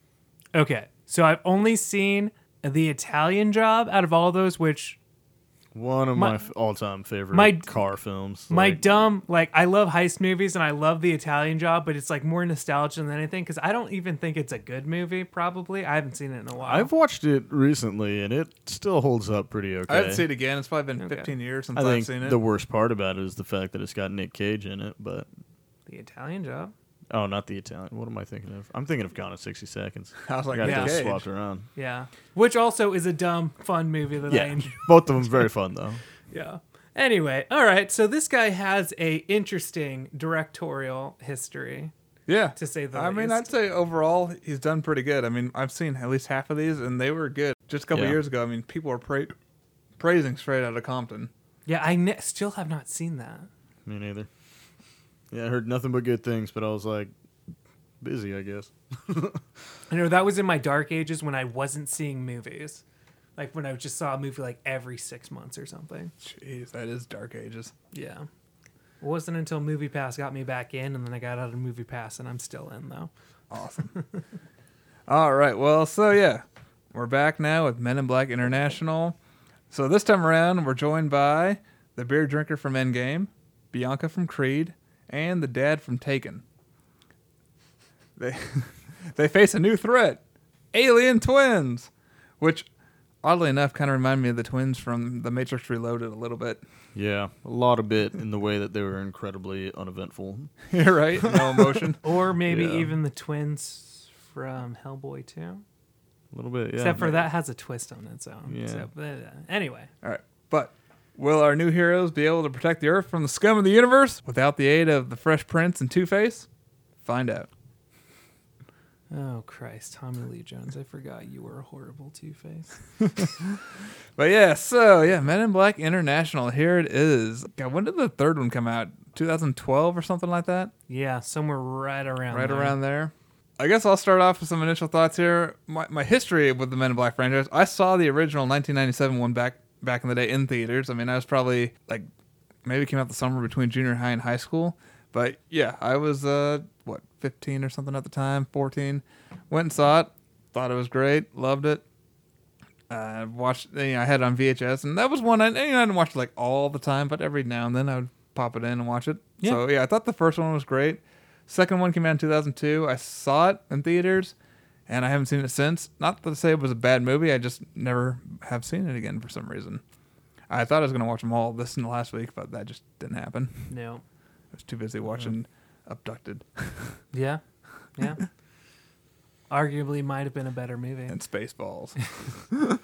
Okay, so I've only seen the Italian Job out of all those, which One of My- my, all-time favorite my- car films. my Like, dumb like I love heist movies and I love the Italian Job, but it's like more nostalgia than anything because I don't even think it's a good movie. Probably I haven't seen it in a while. I've watched it recently, and it still holds up pretty okay. I haven't seen it again. It's probably been Okay. 15 years since I I've seen it. the worst part about it is the fact that it's got Nick Cage in it, but the Italian Job. Oh, not the Italian. What am I thinking of? I'm thinking of Gone in 60 Seconds. I was like, got yeah. Cage. swapped around. Yeah, which also is a dumb fun movie that I Yeah, enjoy. both of them very fun though. Yeah. Anyway, all right. So this guy has a interesting directorial history, Yeah. to say the I mean, least. I'd say overall he's done pretty good. I mean, I've seen at least half of these, and they were good. Just a couple Yeah. years ago, I mean, people were pra- praising Straight Out of Compton. Yeah, I ne- still have not seen that. Me neither. Yeah, I heard nothing but good things, but I was like busy, I guess. I know that was in my dark ages when I wasn't seeing movies, like when I just saw a movie like every six months or something. Jeez, that is dark ages. Yeah. It wasn't until Movie Pass got me back in, and then I got out of Movie Pass, and I'm still in though. Awesome. All right. Well, so yeah, we're back now with Men in Black International. So this time around, we're joined by the beer drinker from Endgame, Bianca from Creed, and the dad from Taken. They they face a new threat, alien twins, which oddly enough kind of remind me of the twins from The Matrix Reloaded a little bit. Yeah, a lot of bit in the way that they were incredibly uneventful. You're right. No emotion. Or maybe Yeah. even the twins from Hellboy 2. A little bit, yeah. Except for that has a twist on its own. Yeah. So, but, uh, anyway, All right. But will our new heroes be able to protect the Earth from the scum of the universe without the aid of the Fresh Prince and Two Face? Find out. oh Christ, Tommy Lee Jones, I forgot you were a horrible Two Face. But yeah, so yeah, Men in Black International. Here it is. God, when did the third one come out? 2012 or something like that? yeah, somewhere right around right there. around there. I guess I'll start off with some initial thoughts here. My, my history with the Men in Black franchise. I saw the original 1997 one back back in the day in theaters. I mean, I was probably like maybe came out the summer between junior high and high school. But yeah, I was uh what 15 or something at the time, 14. Went and saw it. Thought it was great. Loved it. Uh, watched. You know, I had it on VHS, and that was one I, you know, I didn't watch it like all the time, but every now and then I would pop it in and watch it. Yeah. So yeah, I thought the first one was great. Second one came out in 2002. I saw it in theaters, and I haven't seen it since. Not to say it was a bad movie. I just never have seen it again for some reason. I thought I was gonna watch them all this in the last week, but that just didn't happen. No. I was too busy watching Abducted Yeah. Yeah. Arguably might have been a better movie. and Spaceballs.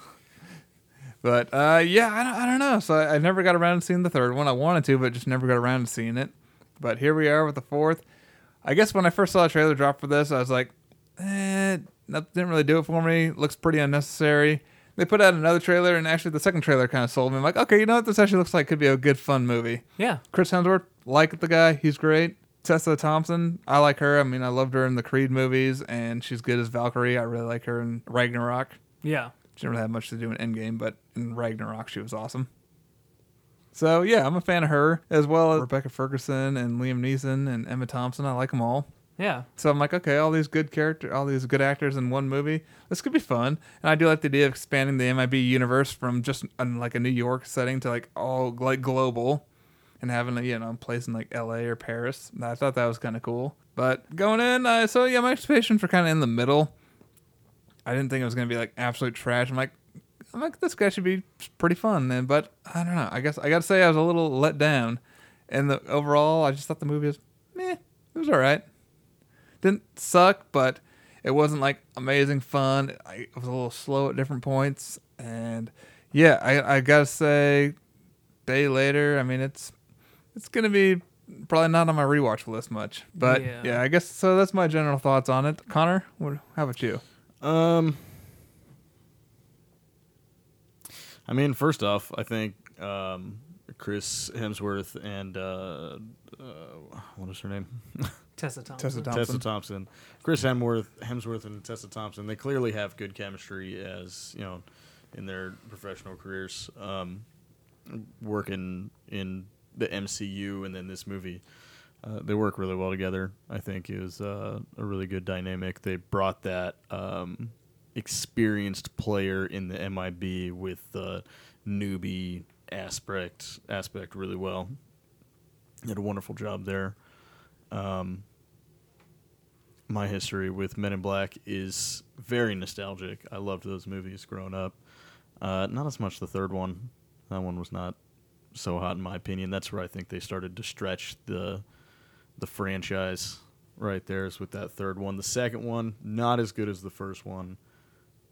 but uh, yeah, I don't, I don't know. So I, I never got around to seeing the third one. I wanted to, but just never got around to seeing it. But here we are with the fourth. I guess when I first saw a trailer drop for this, I was like, eh, that didn't really do it for me. Looks pretty unnecessary. They put out another trailer, and actually the second trailer kind of sold me. I'm like, okay, you know what? This actually looks like could be a good, fun movie. Yeah. Chris Hemsworth, like the guy, he's great. Tessa Thompson, I like her. I mean, I loved her in the Creed movies, and she's good as Valkyrie. I really like her in Ragnarok. Yeah. She didn't really have much to do in Endgame, but in Ragnarok, she was awesome. So yeah, I'm a fan of her as well as Rebecca Ferguson and Liam Neeson and Emma Thompson. I like them all. Yeah. So I'm like, okay, all these good character, all these good actors in one movie. This could be fun. And I do like the idea of expanding the MIB universe from just like a New York setting to like all like global, and having a you know place in like L.A. or Paris. I thought that was kind of cool. But going in, uh, so yeah, my expectations were kind of in the middle. I didn't think it was gonna be like absolute trash. I'm like, I'm like, this guy should be pretty fun. And but I don't know. I guess I gotta say I was a little let down. And the overall, I just thought the movie was meh. It was all right. Didn't suck, but it wasn't like amazing fun. I, it was a little slow at different points, and yeah, I, I gotta say, day later, I mean it's it's gonna be probably not on my rewatch list much, but Yeah. yeah, I guess so. That's my general thoughts on it. Connor, what, how about you? Um, I mean, first off, I think um, Chris Hemsworth and uh, uh, what is her name? Tessa Thompson. Tessa Thompson. Tessa Thompson. Chris Hemsworth, Hemsworth and Tessa Thompson. They clearly have good chemistry as you know in their professional careers, um, working in the MCU and then this movie. Uh, they work really well together. I think it was uh, a really good dynamic. They brought that um, experienced player in the MIB with the newbie aspect aspect really well. Did a wonderful job there. Um, my history with Men in Black is very nostalgic. I loved those movies growing up. Uh, not as much the third one. That one was not so hot in my opinion. That's where I think they started to stretch the the franchise right there is with that third one. The second one, not as good as the first one,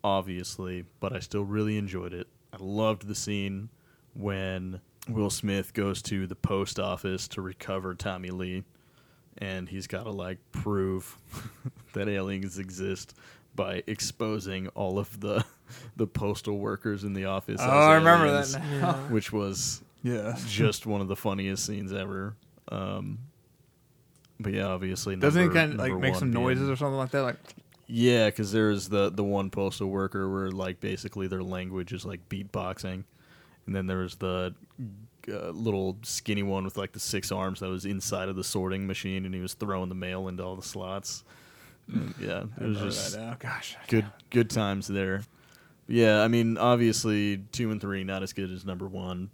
obviously, but I still really enjoyed it. I loved the scene when Will Smith goes to the post office to recover Tommy Lee and he's got to like prove that aliens exist by exposing all of the the postal workers in the office. Oh, as I remember aliens, that Yeah. which was Yeah. just one of the funniest scenes ever. Um, but yeah, obviously, Doesn't he number- kind of like make one some being- noises or something like that? Like, Yeah, because there's the the one postal worker where like basically their language is like beatboxing, and then there's the uh, little skinny one with like the six arms that was inside of the sorting machine, and he was throwing the mail into all the slots. Yeah, it was just now. Gosh. good good times there. Yeah, I mean, obviously two and three not as good as number one.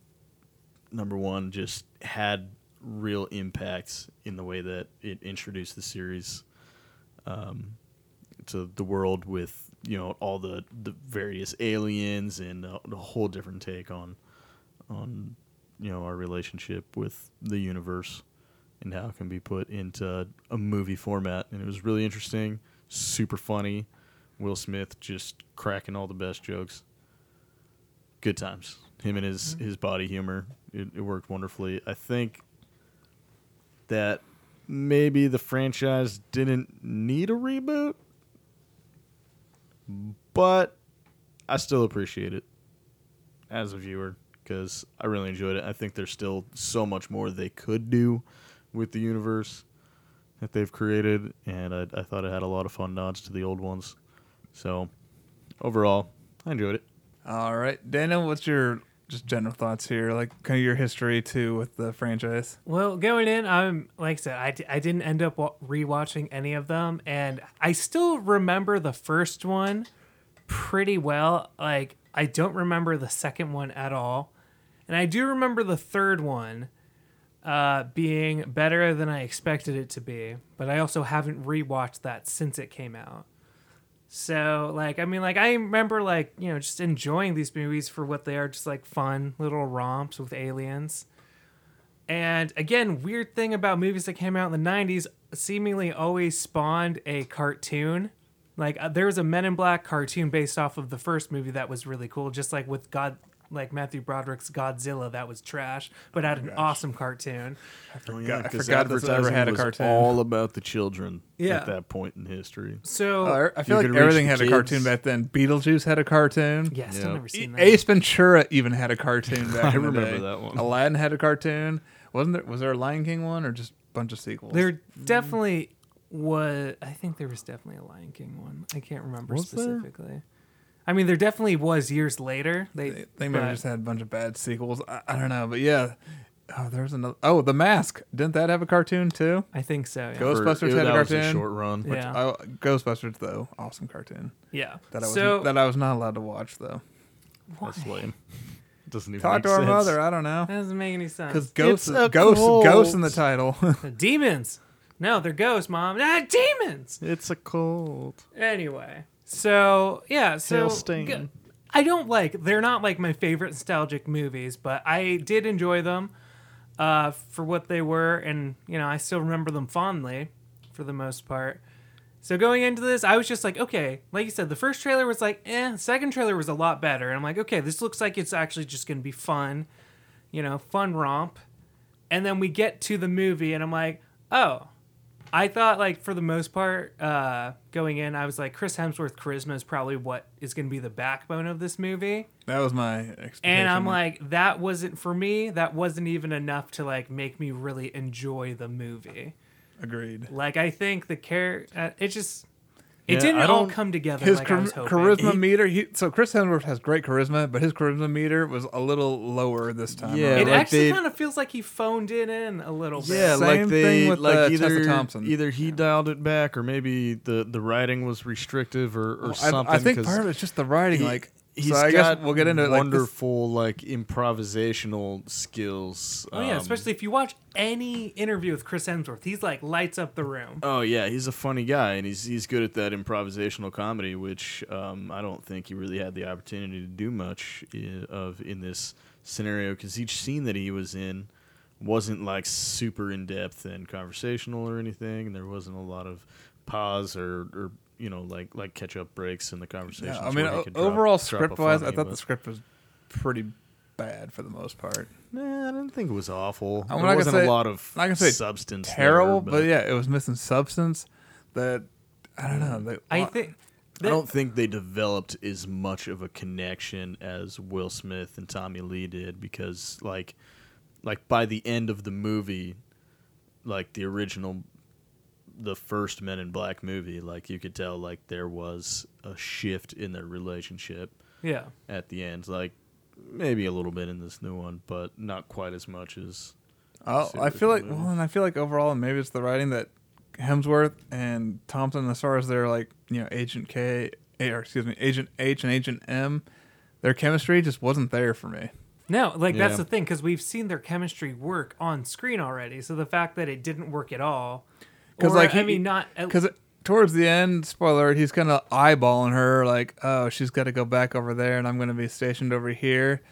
Number one just had real impacts in the way that it introduced the series um, to the world with you know all the, the various aliens and a, a whole different take on on you know our relationship with the universe and how it can be put into a movie format. And it was really interesting super funny. Will smith just cracking all the best jokes. Good times. Him and his mm-hmm. his body humor. It, it worked wonderfully. I think that maybe the franchise didn't need a reboot but i still appreciate it as a viewer because I really enjoyed it. I think there's still so much more they could do with the universe that they've created, and I, I thought it had a lot of fun nods to the old ones. So overall, I enjoyed it. All right, Daniel, what's your just general thoughts here? Like, kind of your history too with the franchise. Well, going in, I'm like I said, I, d- I didn't end up rewatching any of them, and I still remember the first one pretty well. Like I don't remember the second one at all, and I do remember the third one uh, being better than I expected it to be. But I also haven't rewatched that since it came out. So like I mean like I remember like you know just enjoying these movies for what they are just like fun little romps with aliens. And again, weird thing about movies that came out in the 90s seemingly always spawned a cartoon. Like uh, there was a Men in Black cartoon based off of the first movie that was really cool, just like with God like Matthew Broderick's Godzilla that was trash, but oh had an awesome cartoon. I forgot- oh, I 'cause forgot this ever had a was cartoon. All about the children Yeah. at that point in history. So Oh, I feel like everything the had a cartoon back then. Beetlejuice had a cartoon. yeah, still Yeah. never seen that. Ace Ventura even had a cartoon back I in the remember day. that one. Aladdin had a cartoon. Wasn't there? Was there a Lion King one or just a bunch of sequels? There definitely was. I think there was definitely a Lion King one. I can't remember Was there? Specifically. I mean, there definitely was years later. They, They, they maybe but- just had a bunch of bad sequels. I, I don't know, but yeah. Oh, there's another. Oh, The Mask. Didn't that have a cartoon too? I think so. Yeah. Ghostbusters For- had a that was cartoon. short run. Yeah. Oh, Ghostbusters though, awesome cartoon yeah. that I was so that I was not allowed to watch though. That's lame. Doesn't even Talk make to our sense. mother. I don't know that doesn't make any sense. because ghosts, ghosts, cult. ghosts in the title. demons. No, they're ghosts, mom. Ah, demons. It's a cult. Anyway, so yeah, so g- I don't like. They're not like my favorite nostalgic movies, but I did enjoy them. uh, for what they were, and you know I still remember them fondly, for the most part. So going into this, I was just like, okay, like you said, the first trailer was like, eh. Second trailer was a lot better, and I'm like, okay, this looks like it's actually just gonna be fun, you know, fun romp. And then we get to the movie, and I'm like, oh, I thought like for the most part, uh, going in, I was like, Chris Hemsworth charisma is probably what is gonna be the backbone of this movie. That was my expectation. And I'm like, that wasn't for me. That wasn't even enough to like make me really enjoy the movie. agreed. Like I think the care, uh, it just, it Yeah, didn't all come together His like I char- was charisma He- meter. He, so Chris Hemsworth has great charisma, but his charisma meter was a little lower this time. Yeah, around. It like actually they- kind of feels like he phoned it in a little bit. Yeah, Same like thing they with, like uh, Tessa either Thompson. either he dialed it back or maybe the the writing was restrictive or, or I, something. I think 'cause part of it's just the writing. he- like, he's so I got guess we'll get into it. Like this- wonderful like improvisational skills. Oh yeah, um, especially if you watch any interview with Chris Hemsworth, he's like lights up the room. Oh yeah, he's a funny guy, and he's he's good at that improvisational comedy, which um, I don't think he really had the opportunity to do much i- of in this scenario because each scene that he was in wasn't like super in depth and conversational or anything, and there wasn't a lot of pause or, or you know like like catch up breaks in the conversation. yeah, I mean, o- overall script wise, I thought the script was pretty bad for the most part. Nah, I didn't think it was awful. I'm there not wasn't say- a lot of not gonna say substance. there, Terrible, but yeah, it was missing substance. That I don't know. That, I think. I don't think they developed as much of a connection as Will Smith and Tommy Lee did because like like by the end of the movie like the original the first Men in Black movie like you could tell like there was a shift in their relationship Yeah. at the end like maybe a little bit in this new one but not quite as much as Oh, I feel like movie- well, and I feel like overall, and maybe it's the writing that Hemsworth and Thompson, as far as their like you know Agent K, or excuse me, Agent H and Agent M, their chemistry just wasn't there for me. No, like that's Yeah. the thing because we've seen their chemistry work on screen already. So the fact that it didn't work at all, 'Cause, or, like, I mean, not Because towards the end, spoiler, alert, he's kind of eyeballing her like, oh, she's got to go back over there, and I'm going to be stationed over here.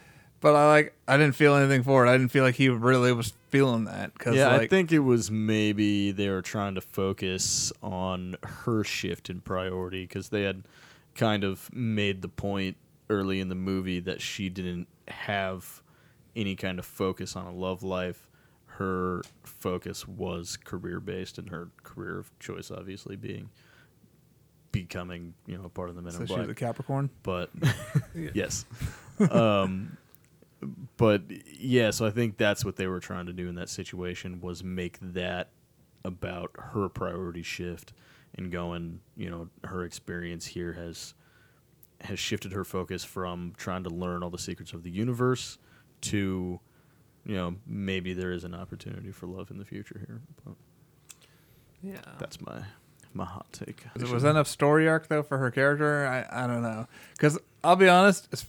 But I like, I didn't feel anything for it. I didn't feel like he really was feeling that. Cause Yeah, like, I think it was maybe they were trying to focus on her shift in priority because they had kind of made the point early in the movie that she didn't have any kind of focus on a love life. Her focus was career based, and her career of choice, obviously, being becoming you know a part of the Men so in she was a Capricorn. but yes um but yeah so i think that's what they were trying to do in that situation was make that about her priority shift and going you know her experience here has has shifted her focus from trying to learn all the secrets of the universe to you know maybe there is an opportunity for love in the future here but yeah, that's my my hot take Was, it- was that enough story arc though for her character? I, I don't know. Because I'll be honest, it's-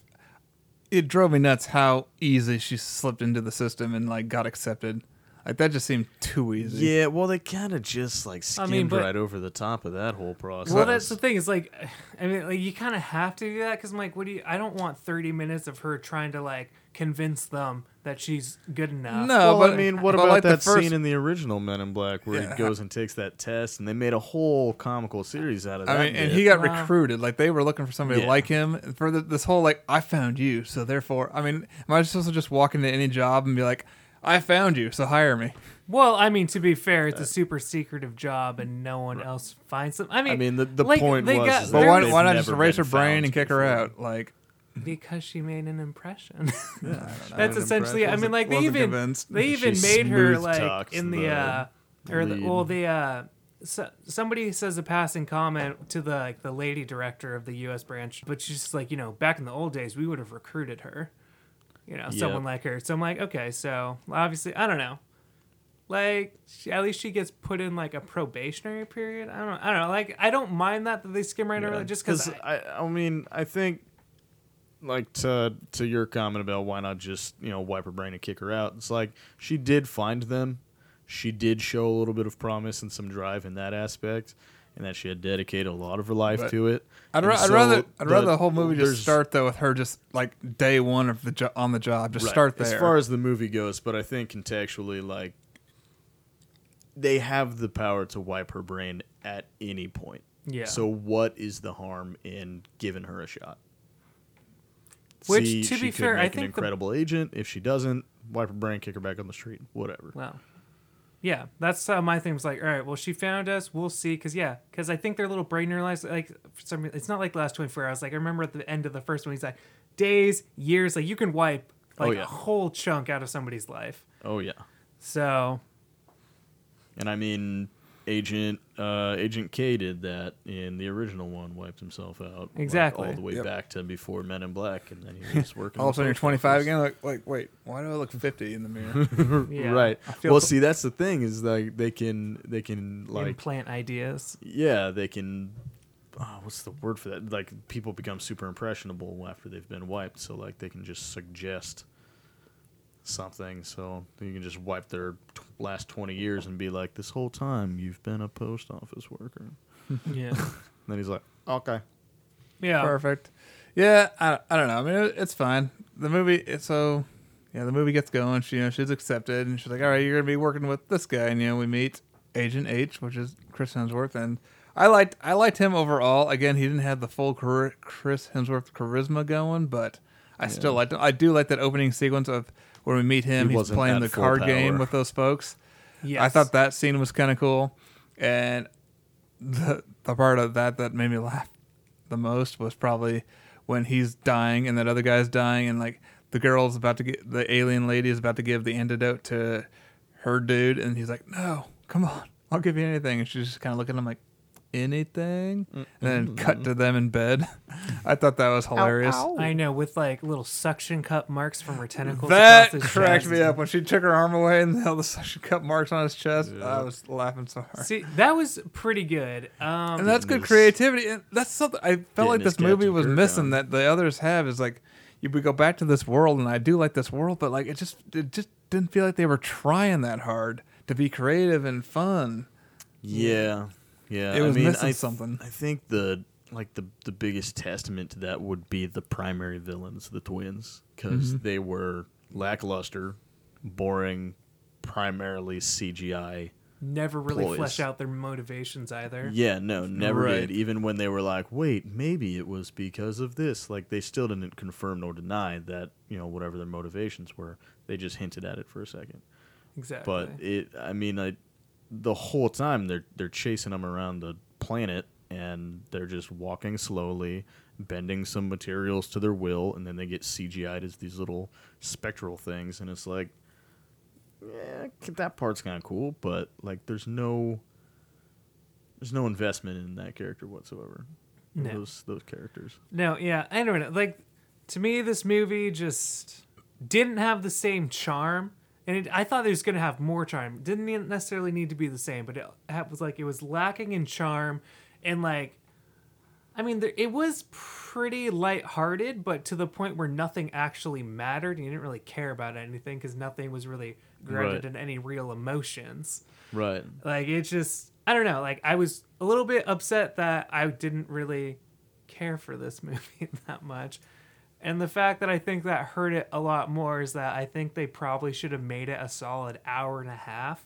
it drove me nuts how easy she slipped into the system and like got accepted. Like that just seemed too easy. Yeah, well, they kind of just like I skimmed mean, but- right over the top of that whole process. Well, that's the thing. Is like, I mean, like you kind of have to do that because I'm like, what do you? I don't want 30 minutes of her trying to like convince them that she's good enough. No, well, but I mean, what about like that first- scene in the original Men in Black where Yeah. he goes and takes that test, and they made a whole comical series out of that? I mean, and he got Wow. recruited. Like they were looking for somebody Yeah. like him for the, this whole like I found you, so therefore, I mean, am I supposed to just walk into any job and be like, I found you, so hire me? Well, I mean, to be fair, it's a uh, super secretive job, and no one else finds them. I mean, I mean, the, the like, point was, got- But why, why not just erase her brain and kick her out? Like because she made an impression. That's That's essentially. I mean, like they even convinced. they even She made her smooth like talks in the the uh or the, lead. well the uh so, somebody says a passing comment to the like the lady director of the U.S. branch, but she's just like you know back in the old days we would have recruited her, you know, someone Yep. like her. So I'm like, okay, so obviously I don't know, like she, at least she gets put in like a probationary period. I don't know. I don't know. Like I don't mind that that they skim right over Yeah. it just because. I, I mean, I think like to to your comment about why not just you know wipe her brain and kick her out. It's like she did find them. She did show a little bit of promise and some drive in that aspect, and that she had dedicated a lot of her life But to it. I'd, And ra- I'd so rather I'd the- rather the whole movie just start though with her just like day one of the jo- on the job. Just Right. start there. As far as the movie goes, but I think contextually, like they have the power to wipe her brain at any point. Yeah. So what is the harm in giving her a shot? Which, See, to be fair, I think an the- incredible agent. If she doesn't, wipe her brain, kick her back on the street, whatever. Well, yeah, that's how my thing was like. All right, well, she found us. We'll see. Because yeah, because I think their little brain neuralized. Like for some, it's not like the last twenty four hours. Like I remember at the end of the first one, he's like days, years. Like you can wipe oh, like Oh, yeah. a whole chunk out of somebody's life. Oh yeah. So And I mean, Agent uh, Agent K did that in the original one, wiped himself out like, Exactly. all the way Yep. back to before Men in Black, and then he was working. all of a sudden you're 25 off. again. Like, like wait, why do I look 50 in the mirror? yeah, Right. feel Well, so- see, that's the thing is like they can they can like implant ideas. yeah they can. Oh, what's the word for that? Like people become super impressionable after they've been wiped, so like they can just suggest something. So you can just wipe their t- last twenty years and be like, "This whole time you've been a post office worker." Yeah, And then he's like, "Okay." yeah. Perfect. Yeah, I, I don't know. I mean, it, it's fine. The movie, so yeah, the movie gets going. She, you know, she's accepted, and she's like, "All right, you're gonna be working with this guy." And you know, we meet Agent H, which is Chris Hemsworth, and I liked I liked him overall. Again, he didn't have the full char- Chris Hemsworth charisma going, but I still liked him. I do like that opening sequence of where we meet him. He He's playing the full card game with those folks. Yes. I thought that scene was kind of cool, and the the part of that that made me laugh the most was probably when he's dying and that other guy's dying, and like the girl's about to get the alien lady is about to give the antidote to her dude, and he's like, "No, come on, I'll give you anything," and she's just kind of looking at him like. Anything, and then cut to them in bed. I thought that was hilarious. I know with like little suction cup marks from her tentacles. That across his cracked chest. me up when she took her arm away and held the suction cup marks on his chest. I was laughing so hard. See, that was pretty good. Um, and that's good creativity. And that's something I felt like this movie was missing on. that the others have is like you we go back to this world and I do like this world, but like it just it just didn't feel like they were trying that hard to be creative and fun. Yeah, yeah. It was I mean, missing I th- something. I think the like the the biggest testament to that would be the primary villains, the twins, because Mm-hmm. they were lackluster, boring, primarily CGI. never really ploys. flesh out their motivations either. Yeah, no, never Right. did. Even when they were like, "Wait, maybe it was because of this," like they still didn't confirm nor deny that you know whatever their motivations were. They just hinted at it for a second. Exactly. but it i mean I, the whole time they're they're chasing them around the planet and they're just walking slowly bending some materials to their will and then they get cgi'd as these little spectral things and it's like yeah that part's kind of cool but like there's no there's no investment in that character whatsoever No. those those characters No, yeah, I don't know. Like to me, this movie just didn't have the same charm, and it, I thought it was gonna have more charm. Didn't necessarily need to be the same, but it was like it was lacking in charm, and like, I mean, there, it was pretty lighthearted, but to the point where nothing actually mattered. And you didn't really care about anything because nothing was really grounded Right. in any real emotions. right Like it just I don't know, like I was a little bit upset that I didn't really care for this movie that much. And the fact that I think that hurt it a lot more is that I think they probably should have made it a solid hour and a half,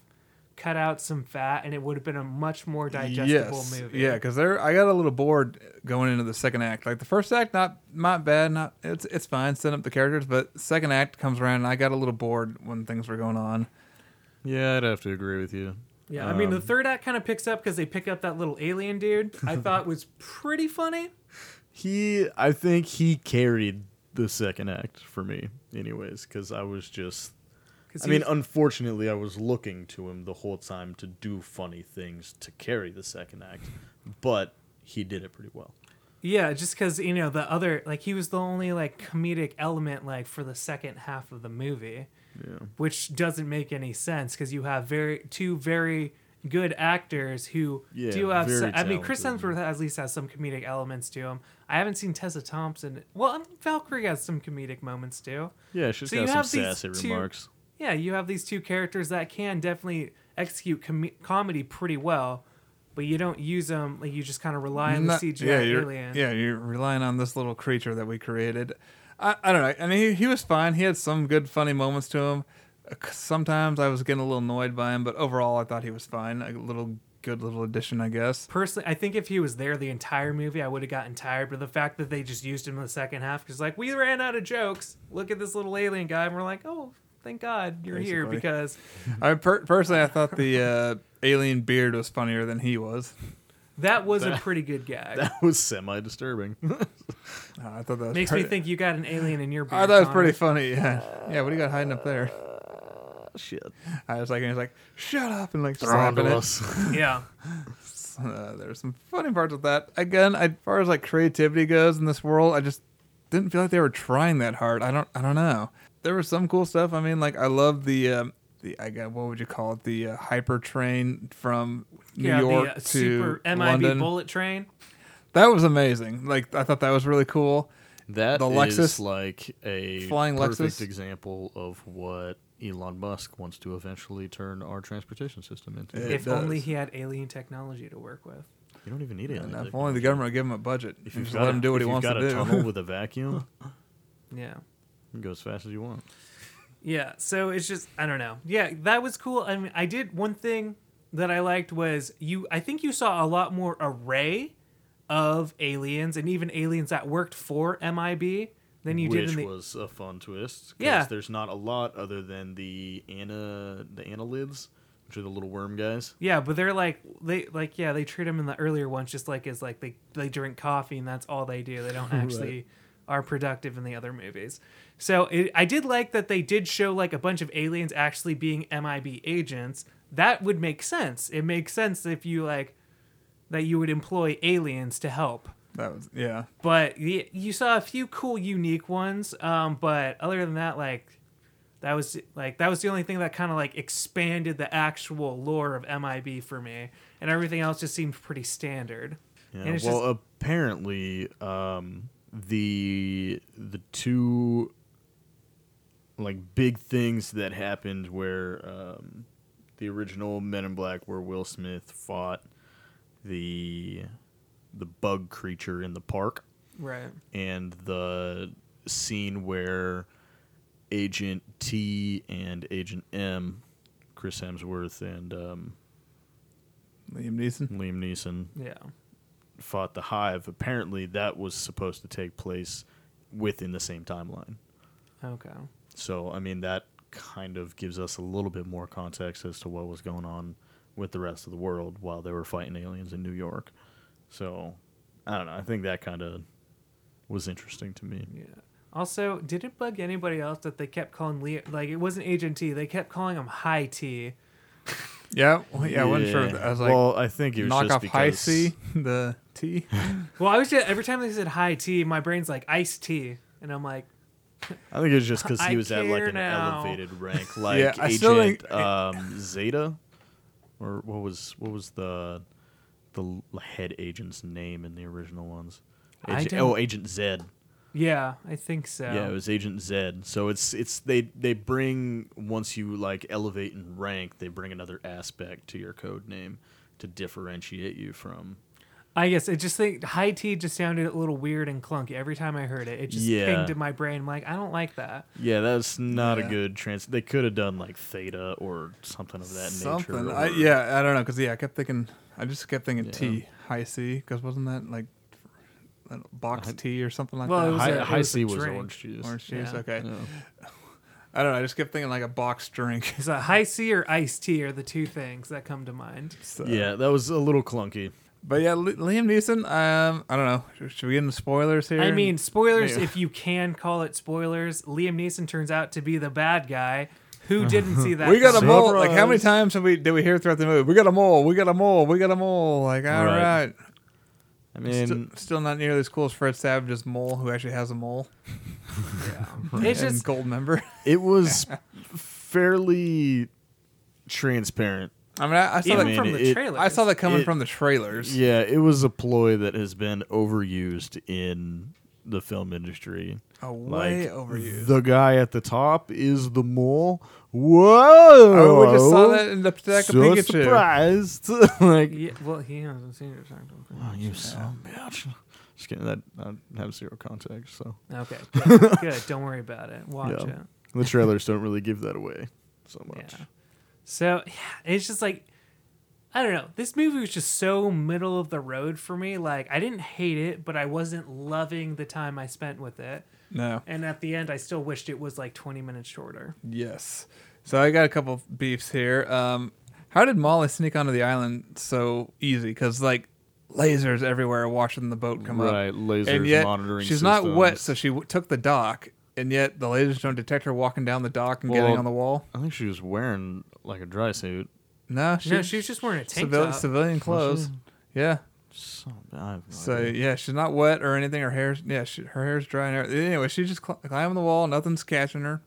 cut out some fat, and it would have been a much more digestible yes. movie. Yeah, because there I got a little bored going into the second act. Like the first act, not not bad, not it's it's fine, setting up the characters, but second act comes around and I got a little bored when things were going on. yeah i'd have to agree with you Yeah, I mean the Um, third act kind of picks up because they pick up that little alien dude. I thought was pretty funny. He, I think he carried the second act for me, anyways, because I was just. 'Cause I mean, was- unfortunately, I was looking to him the whole time to do funny things to carry the second act, but he did it pretty well. Yeah, just because you know the other like he was the only like comedic element like for the second half of the movie, Yeah. which doesn't make any sense because you have very two very good actors who Yeah, do have. very Some, I mean, Chris. Hemsworth at least has some comedic elements to him. I haven't seen Tessa Thompson. Well, Valkyrie has some comedic moments too. Yeah, she's So you got some have sassy two- remarks. Yeah, you have these two characters that can definitely execute com- comedy pretty well, but you don't use them. Like you just kind of rely on Not- the CGI yeah, you're, alien. Yeah, you're relying on this little creature that we created. I, I don't know. I mean, he, he was fine. He had some good, funny moments to him. Uh, Sometimes I was getting a little annoyed by him, but overall, I thought he was fine. A little good little addition, I guess. Personally, I think if he was there the entire movie, I would have gotten tired. But the fact that they just used him in the second half, because like we ran out of jokes. Look at this little alien guy, and we're like, oh, thank God you're here because I per- personally, I thought the uh, alien beard was funnier than he was. that was a pretty good gag. That was semi disturbing. Uh, I thought that was Makes me think you got an alien in your beard. I thought it was pretty funny. Yeah, yeah. What do you got hiding up there? Shit. I was like, and he's like, "Shut up!" and like slapping it. Yeah. Uh, there's some funny parts with that. Again, I, as far as like creativity goes in this world, I just didn't feel like they were trying that hard. I don't, I don't know. There was some cool stuff. I mean, like I love the, um, the I got what would you call it? The uh, hyper train from New yeah, York the uh, to super MIB London. bullet train. That was amazing. Like I thought that was really cool. That The is Lexus- like a Flying perfect Lexus? example of what Elon Musk wants to eventually turn our transportation system into. It if only he had alien technology to work with. You don't even need it. If only the government would give him a budget, If you've just got let him do what if he you've wants got to a do. tunnel with a vacuum, Yeah. you can go as fast as you want. Yeah, so it's just I don't know. Yeah, that was cool. I mean, I did one thing that I liked was you. I think you saw a lot more array of aliens and even aliens that worked for MIB than you which did in the. was a fun twist. Yeah. there's not a lot other than the ana the annelids, which are the little worm guys. Yeah, but they're like they like yeah they treat them in the earlier ones just like as like they they drink coffee and that's all they do. They don't actually are productive in the other movies. So it, I did like that they did show like a bunch of aliens actually being MIB agents. That would make sense. It makes sense if you like that you would employ aliens to help. That was yeah. But y- you saw a few cool, unique ones. Um, but other than that, like that was like that was the only thing that kind of like expanded the actual lore of MIB for me, and everything else just seemed pretty standard. Yeah, And it's well, just- apparently, um, the the two like big things that happened where um, the original Men in Black, where Will Smith fought the the bug creature in the park, Right. and the scene where Agent T and Agent M, Chris Hemsworth and um, Liam Neeson. Liam Neeson Yeah. fought the hive apparently that was supposed to take place within the same timeline Okay. so i mean that kind of gives us a little bit more context as to what was going on with the rest of the world while they were fighting aliens in new york so i don't know i think that kind of was interesting to me Yeah. Also, did it bug anybody else that they kept calling Leo like it wasn't Agent T? They kept calling him High T. Yeah, well, yeah. I wasn't sure. I was like, well i think it was knock just off because Hi-C, the T. Well, I was just every time they said High T, my brain's like Ice T, and I'm like, i think it was just because he was at like an now. elevated rank like Yeah, agent think- um, zeta or what was what was the the head agent's name in the original ones? I Agent, don't- oh, Agent Zed. yeah, I think so. Yeah, it was Agent Zed. So it's it's they they bring once you like elevate in rank, they bring another aspect to your code name to differentiate you from. I guess it just think high T just sounded a little weird and clunky every time I heard it. It just Yeah. pinged in my brain. I'm like, I don't like that. Yeah, that's not Yeah. a good trans. They could have done like Theta or something of that Something. nature. I, or- yeah, I don't know, cause yeah, I kept thinking. I just kept thinking Yeah. T Hi-C, cause wasn't that like uh, box I- tea or something like Well, that? it was High, a- high was a C was drink. orange juice. Orange juice. Yeah. Okay. Yeah. I don't know. I just kept thinking like a box drink. Is that Hi-C or iced tea are the two things that come to mind. So- yeah, that was a little clunky. But yeah, Liam Neeson. Um, I don't know. Should, should we get into spoilers here? I mean, spoilers Yeah. if you can call it spoilers. Liam Neeson turns out to be the bad guy. Who didn't see that? we got a coming? mole. Like how many times have we did we hear throughout the movie? We got a mole. We got a mole. We got a mole. Like all Right. right. I mean, still, still not nearly as cool as Fred Savage's mole, who actually has a mole. It's and just Goldmember. it was fairly transparent. I mean, I, I saw even that. mean, from the it- trailer. I saw that coming it- from the trailers. Yeah, it was a ploy that has been overused in the film industry. Oh, way Like overused. the guy at the top is the mole. Whoa! oh, we just saw that in the Attack of so Pikachu. surprised. like, Yeah, well, he hasn't seen it. so I don't oh, you son of a bitch. Just kidding. That I have zero context, so Okay, good. good. Don't worry about it. Watch Yeah. it. the trailers don't really give that away so much. Yeah. So yeah, it's just like I don't know. This movie was just so middle of the road for me. Like I didn't hate it, but I wasn't loving the time I spent with it. No. And at the end, I still wished it was like 20 minutes shorter. Yes. So I got a couple beefs here. Um, how did Molly sneak onto the island so easy? Because like lasers everywhere watching the boat come up. Right, lasers and yet monitoring. she's not wet, so she w- took the dock, and yet the lasers don't detect her walking down the dock and Well, getting on the wall. I think she was wearing like a dry suit. No, she, no, she was just wearing a tank civil- top. civilian clothes. Yeah. So, no So yeah, she's not wet or anything. Her hair's yeah, she, her hair's dry. And everything. anyway, she just cl- climbing the wall. Nothing's catching her.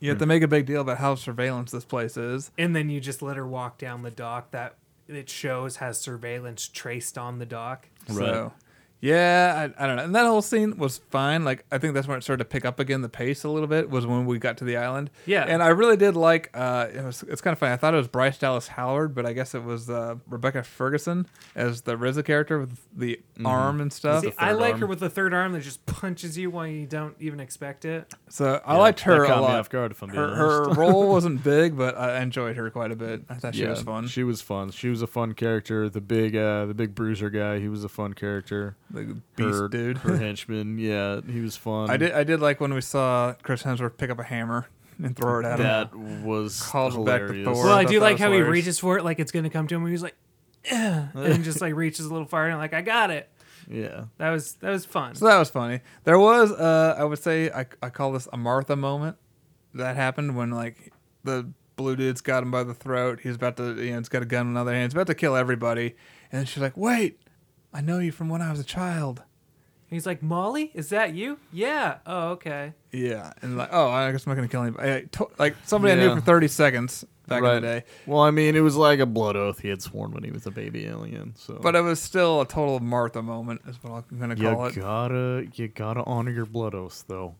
You Hmm. have to make a big deal about how surveillance this place is. and then you just let her walk down the dock that it shows has surveillance traced on the dock. So, yeah, I, I don't know. And that whole scene was fine. Like, I think that's when it started to pick up again the pace a little bit. Was when we got to the island. Yeah. and I really did like. Uh, it was. It's kind of funny. I thought it was Bryce Dallas Howard, but I guess it was uh, Rebecca Ferguson as the Riza character with the Mm-hmm. arm and stuff. See, I like arm. her with the third arm that just punches you when you don't even expect it. So I liked her a caught me lot. off guard, if I'm being her, her role wasn't big, but I enjoyed her quite a bit. I thought she was fun. She was fun. She was a fun character. The big, uh, the big bruiser guy. He was a fun character. The beast her, dude. her henchman. Yeah, he was fun. I did. I did like when we saw Chris Hemsworth pick up a hammer and throw it at him. That was Called back to hilarious. Thor. Well, I thought do like was how he reaches for it like it's gonna come to him. He's like, "Eh," and just like reaches a little farther and like, I got it. Yeah, That was that was fun. So that was funny. There was, uh, I would say, I, I call this a Martha moment that happened when like the blue dude's got him by the throat. He's about to, you know, he's got a gun in another hand. He's about to kill everybody, and then she's like, "Wait, I know you from when I was a child." He's like, Molly, is that you? Yeah. Oh, okay. Yeah, and like, oh, I guess I'm not gonna kill anybody. I, to, like somebody I knew Yeah. for 30 seconds back right. in the day, Well, I mean, it was like a blood oath he had sworn when he was a baby alien. So, but it was still a total Martha moment, is what I'm gonna you call it. gotta, you gotta honor your blood oaths, though.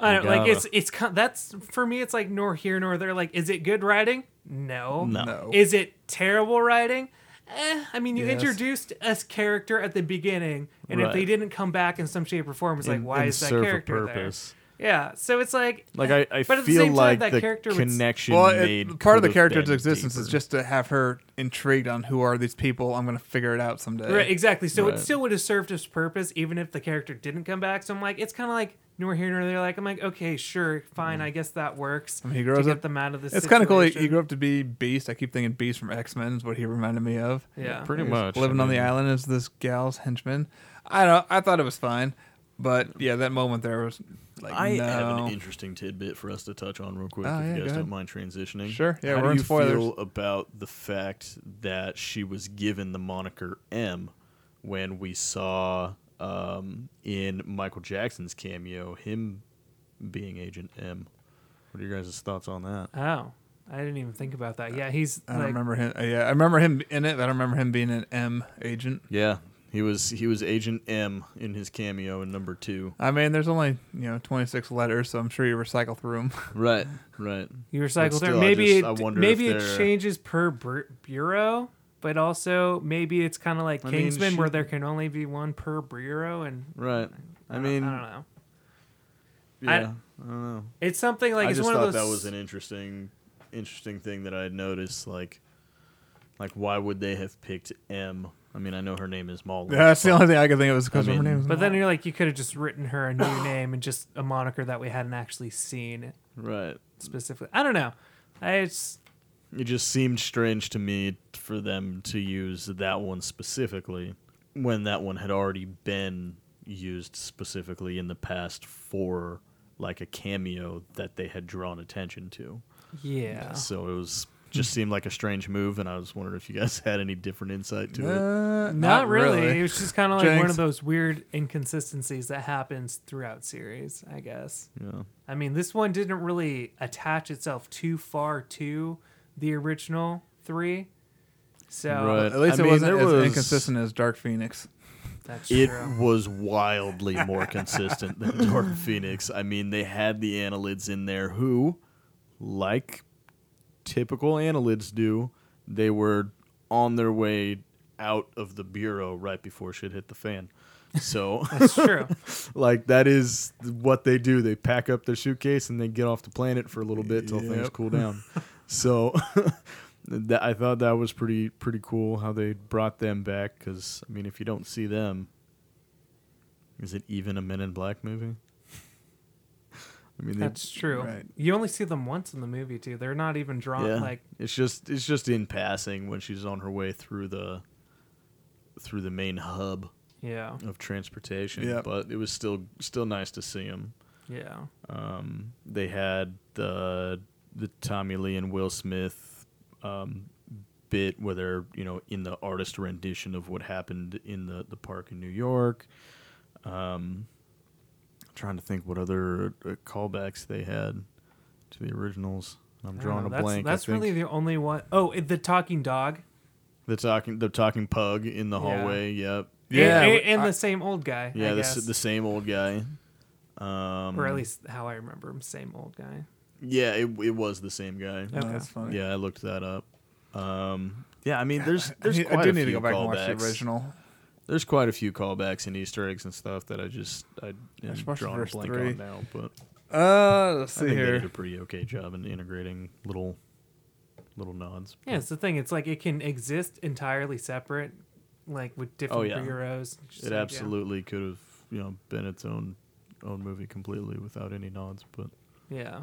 I don't like it's it's ki- that's for me. It's like nor here nor there. Like, is it good writing? No. No. No. Is it terrible writing? Eh, I mean, you Yes. introduced a character at the beginning, and if they didn't come back in some shape or form, it's like, In- why in is that character purpose. there? Yeah. So it's like, Like I, I But at the feel same time, like that the character was- connection Well, it- part of the could've character's existence is just to have her intrigued on who are these people. I'm gonna figure it out someday. Right, exactly. So it still would have served its purpose even if the character didn't come back. So I'm like, it's kind of like nor here nor there. Like I'm like, okay, sure, fine. I guess that works. I mean, he to grows get up- them out of this. It's kind of cool. He, he grew up to be Beast. I keep thinking Beast from X Men is what he reminded me of. Yeah. pretty much living I on the island as this gal's henchman. I don't. I thought it was fine, but yeah, that moment there was like I no. have an interesting tidbit for us to touch on real quick, Oh, if yeah, you guys don't mind transitioning. Sure, yeah, How we're do you spoilers. feel about the fact that she was given the moniker M when we saw um, in Michael Jackson's cameo him being Agent M? What are your guys' thoughts on that? Oh, I didn't even think about that. Yeah, he's I don't like, remember him. Yeah, I remember him in it. I don't remember him being an M agent. Yeah, he was he was Agent M in his cameo in number two. I mean, there's only you know 26 letters, so I'm sure you recycle through them. Right, right. you recycle still, there. I Maybe just- it I wonder maybe if it changes per bur- bureau, but also maybe it's kind of like I mean, Kingsman where there can only be one per bureau, and Right. I don't- mean, I don't know. yeah, I- I, don't know. It's something like I it's just one thought of those. that was an interesting, interesting thing that I had noticed. Like, like why would they have picked M? I mean, I know her name is Molly. Yeah, that's the but- only thing I could think of was because I her name is. But then you're like, you could have just written her a new name and just a moniker that we hadn't actually seen Right. specifically. I don't know. I it's It just seemed strange to me for them to use that one specifically when that one had already been used specifically in the past for like a cameo that they had drawn attention to. yeah. So it was just seemed like a strange move, and I was wondering if you guys had any different insight to it. Uh, Not, really. It was just kind of like one of those weird inconsistencies that happens throughout series, I guess. Yeah. I mean, this one didn't really attach itself too far to the original three. So Right. At least I it mean, wasn't there as was- inconsistent as Dark Phoenix. That's true. it true. was wildly more consistent than Dark Phoenix. I mean, they had the annelids in there who, like typical annelids do, they were on their way out of the bureau right before shit hit the fan. So, That's true. like, that is what they do. They pack up their suitcase and they get off the planet for a little bit till things Yep. cool down. so, that, I thought that was pretty pretty cool how they brought them back. Because I mean, if you don't see them, is it even a Men in Black movie? I mean, they, That's true. Right. You only see them once in the movie too. They're not even drawn yeah, like it's just it's just in passing when she's on her way through the through the main hub yeah, of transportation. Yep. But it was still still nice to see them. yeah. Um, they had the the Tommy Lee and Will Smith um, bit where they're you know in the artist rendition of what happened in the the park in New York. Um, trying to think what other uh, callbacks they had to the originals. I'm drawing know. a That's, blank. That's I really the only one oh it- the talking dog. the talking the talking pug in the Yeah. hallway. Yep. Yeah, and, but and I- the same old guy. Yeah, I the, guess. the same old guy. Um, or at least how I remember him. Same old guy. Yeah, it, it was the same guy. Oh, Okay. that's funny. Yeah, I looked that up. Um, yeah, I mean, there's there's I, need- quite I do a need to go back and watch the callbacks. original. There's quite a few callbacks and Easter eggs and stuff that I just I am should the drawing a first blank three. on now, but Uh, let's I see think they did a here. pretty okay job in integrating little little nods. Yeah, it's the thing. It's like it can exist entirely separate, like with different Oh, yeah. heroes. Just It like, yeah. absolutely could have you know been its own own movie completely without any nods, but Yeah.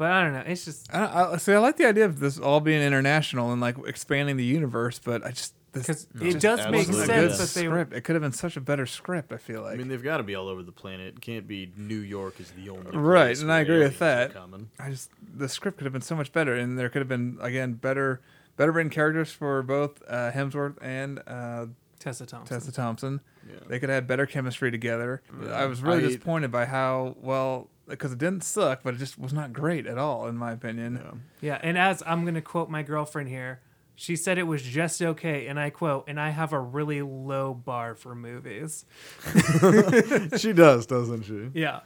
But I don't know. It's just I, I, see, I like the idea of this all being international and like expanding the universe, but I just because No, it just does make absolutely a good sense that they script. It could have been such a better script. I feel like. I mean they've got to be all over the planet. It can't be New York is the only Right, place and I agree with that. I just the script could have been so much better, and there could have been again better, better written characters for both uh, Hemsworth and uh, Tessa Thompson. Tessa Thompson. Yeah. They could have had better chemistry together. Yeah. I was really I- disappointed by how well because it didn't suck, but it just was not great at all, in my opinion. Yeah. Yeah, and as I'm gonna quote my girlfriend here, she said it was just okay, and I quote, and I have a really low bar for movies. she does, doesn't she? Yeah.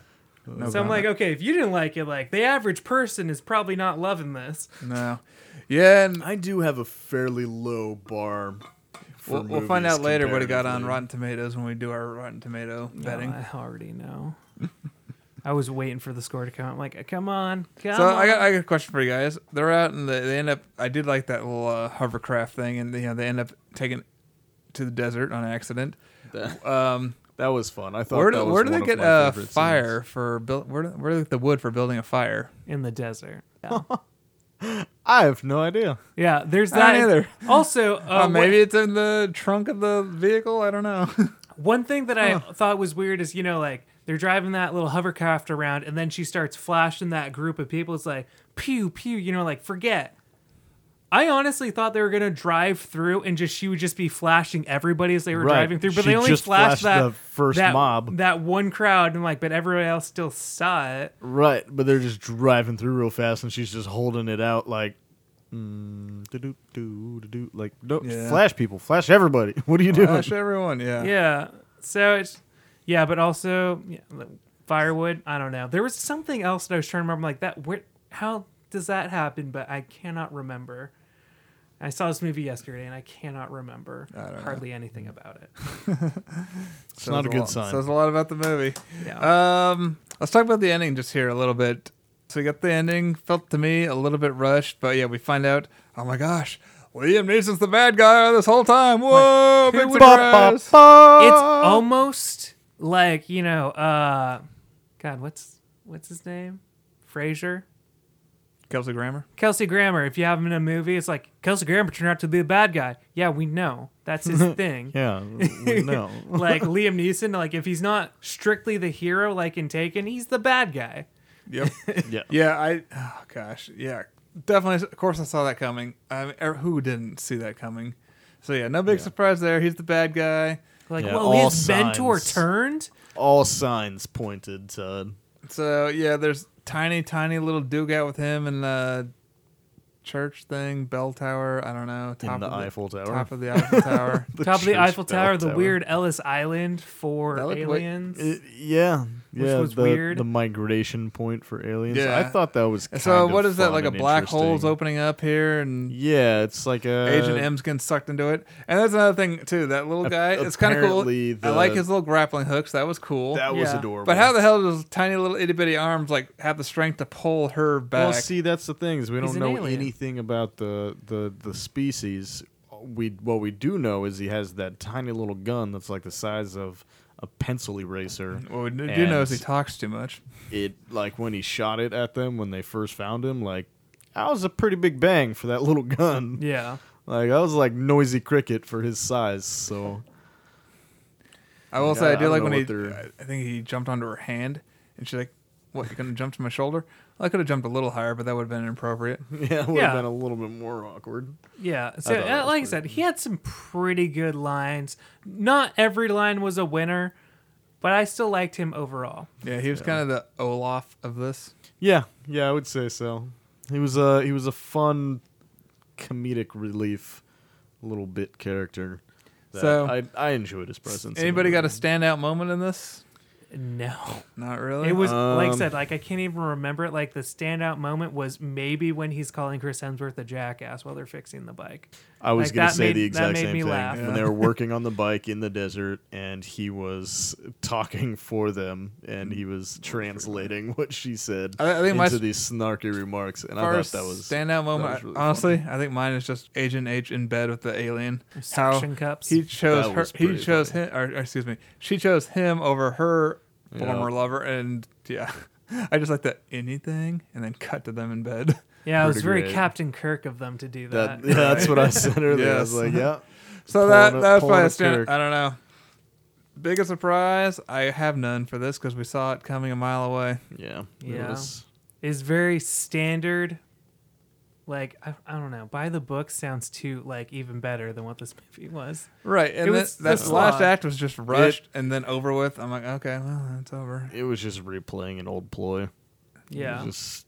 No so I'm like, comment. okay, if you didn't like it, like the average person is probably not loving this. no, yeah, and I do have a fairly low bar. For we'll, we'll find movies out later what it got on comparatively. Rotten Tomatoes when we do our Rotten Tomato betting. No, I already know. I was waiting for the score to come. I'm like, come on, come on. So on. I got I got a question for you guys. They're out and they, they end up. I did like that little uh, hovercraft thing, and you know they end up taking to the desert on accident. That, Um, that was fun. I thought. where that do, was where do they get my uh, fire scenes. for build? Where where do they get the wood for building a fire? in the desert. Yeah, I have no idea. yeah there's I that. don't either. Also, uh, Uh, what- maybe it's in the trunk of the vehicle. I don't know. One thing that I thought was weird is, you know, like they're driving that little hovercraft around and then she starts flashing that group of people. It's like, pew, pew, you know, like forget. I honestly thought they were going to drive through and just she would just be flashing everybody as they were Right. driving through. But She they only flashed, flashed that the first that, mob. That one crowd and like, but everybody else still saw it. Right, but they're just driving through real fast, and she's just holding it out like, mm, do do do like, no, Yeah. flash people, flash everybody. What are you doing? Flash everyone. Yeah. Yeah. So it's, yeah, but also yeah, like, firewood. I don't know. There was something else that I was trying to remember. Like that. Where? How does that happen? But I cannot remember. I saw this movie yesterday, and I cannot remember I don't know. hardly anything about it. It's not a good lot, sign. Says a lot about the movie. Yeah. Um, let's talk about the ending just here a little bit. So we got the ending. Felt to me a little bit rushed, but yeah, we find out. Oh my gosh, Liam Neeson's the bad guy this whole time. Whoa, big would- surprise! it's almost like you know. uh God, what's what's his name? Frasier. Kelsey Grammer. Kelsey Grammer. If you have him in a movie, it's like Kelsey Grammer turned out to be the bad guy. Yeah, we know that's his thing. yeah, we know. like Liam Neeson, like if he's not strictly the hero, like in Taken, he's the bad guy. Yep. yeah, yeah, I. Oh gosh, yeah, definitely. Of course, I saw that coming. I mean, er, who didn't see that coming? So yeah, no big Yeah. surprise there. He's the bad guy. Like, Yeah, whoa, all his mentor signs. turned. all signs pointed to So yeah, there's tiny, tiny little dugout with him and the church thing, bell tower. I don't know. Top in the of the Eiffel Tower. Top of the Eiffel Tower. Top of the church Eiffel bell Tower, the weird Ellis Island for That looked like- aliens. It- yeah, Which yeah, was the, weird. The migration point for aliens. Yeah. I thought that was. Kind so of what is that? Like a black hole's opening up here, and Yeah, it's like a Agent M's getting sucked into it. And that's another thing too. That little Ap- guy, it's kind of cool. apparently I like his little grappling hooks. That was cool. That was Yeah. adorable. but how the hell does tiny little itty bitty arms like have the strength to pull her back? Well, see, that's the thing is we He's don't an know alien. anything about the, the the species. We what we do know is he has that tiny little gun that's like the size of a pencil eraser. what we do know is he talks too much. It like when he shot it at them when they first found him, like that was a pretty big bang for that little gun. yeah. Like that was like noisy cricket for his size. So I will Yeah, say I I do don't like when he. I think he jumped onto her hand, and she's like, "What? You're gonna jump to my shoulder?" Well, I could have jumped a little higher, but that would have been inappropriate. yeah, it would Yeah. have been a little bit more awkward. Yeah. So, thought that uh, was like I said, he had some pretty good lines. Not every line was a winner, but I still liked him overall. Yeah, he was kind of the Olaf of this. Yeah, yeah, I would say so. He was a he was a fun comedic relief, little bit character. that So- I I enjoyed his presence. in Anybody got a movie. standout moment in this? No. Not really. It was like I Um, said, like I can't even remember it. Like the standout moment was maybe when he's calling Chris Hemsworth a jackass while they're fixing the bike. I was like, gonna that say made- the that exact made same me thing laugh. when they were working on the bike in the desert, and he was talking for them, and he was translating what she said I, I think my into these snarky remarks, and I thought that was standout moment. was really honestly, I think mine is just Agent H in bed with the alien. Suction cups. he chose That her. was He pretty chose funny. him, or, or excuse me, she chose him over her Yeah. former lover, and yeah, I just like that anything, and then cut to them in bed. yeah, it was very great. Captain Kirk of them to do that. that. Yeah, that's what I said earlier. I was like, yeah. So Pulling that a- that was pulling probably a a stand. Kirk. I don't know. Biggest surprise? I have none for this because we saw it coming a mile away. Yeah. it Yeah. was- is very standard. Like I, I don't know. By the book sounds too like even better than what this movie was. Right, and It was that the last act was just rushed and then over with. I'm like, okay, well, it's over. It was just replaying an old ploy. Yeah, just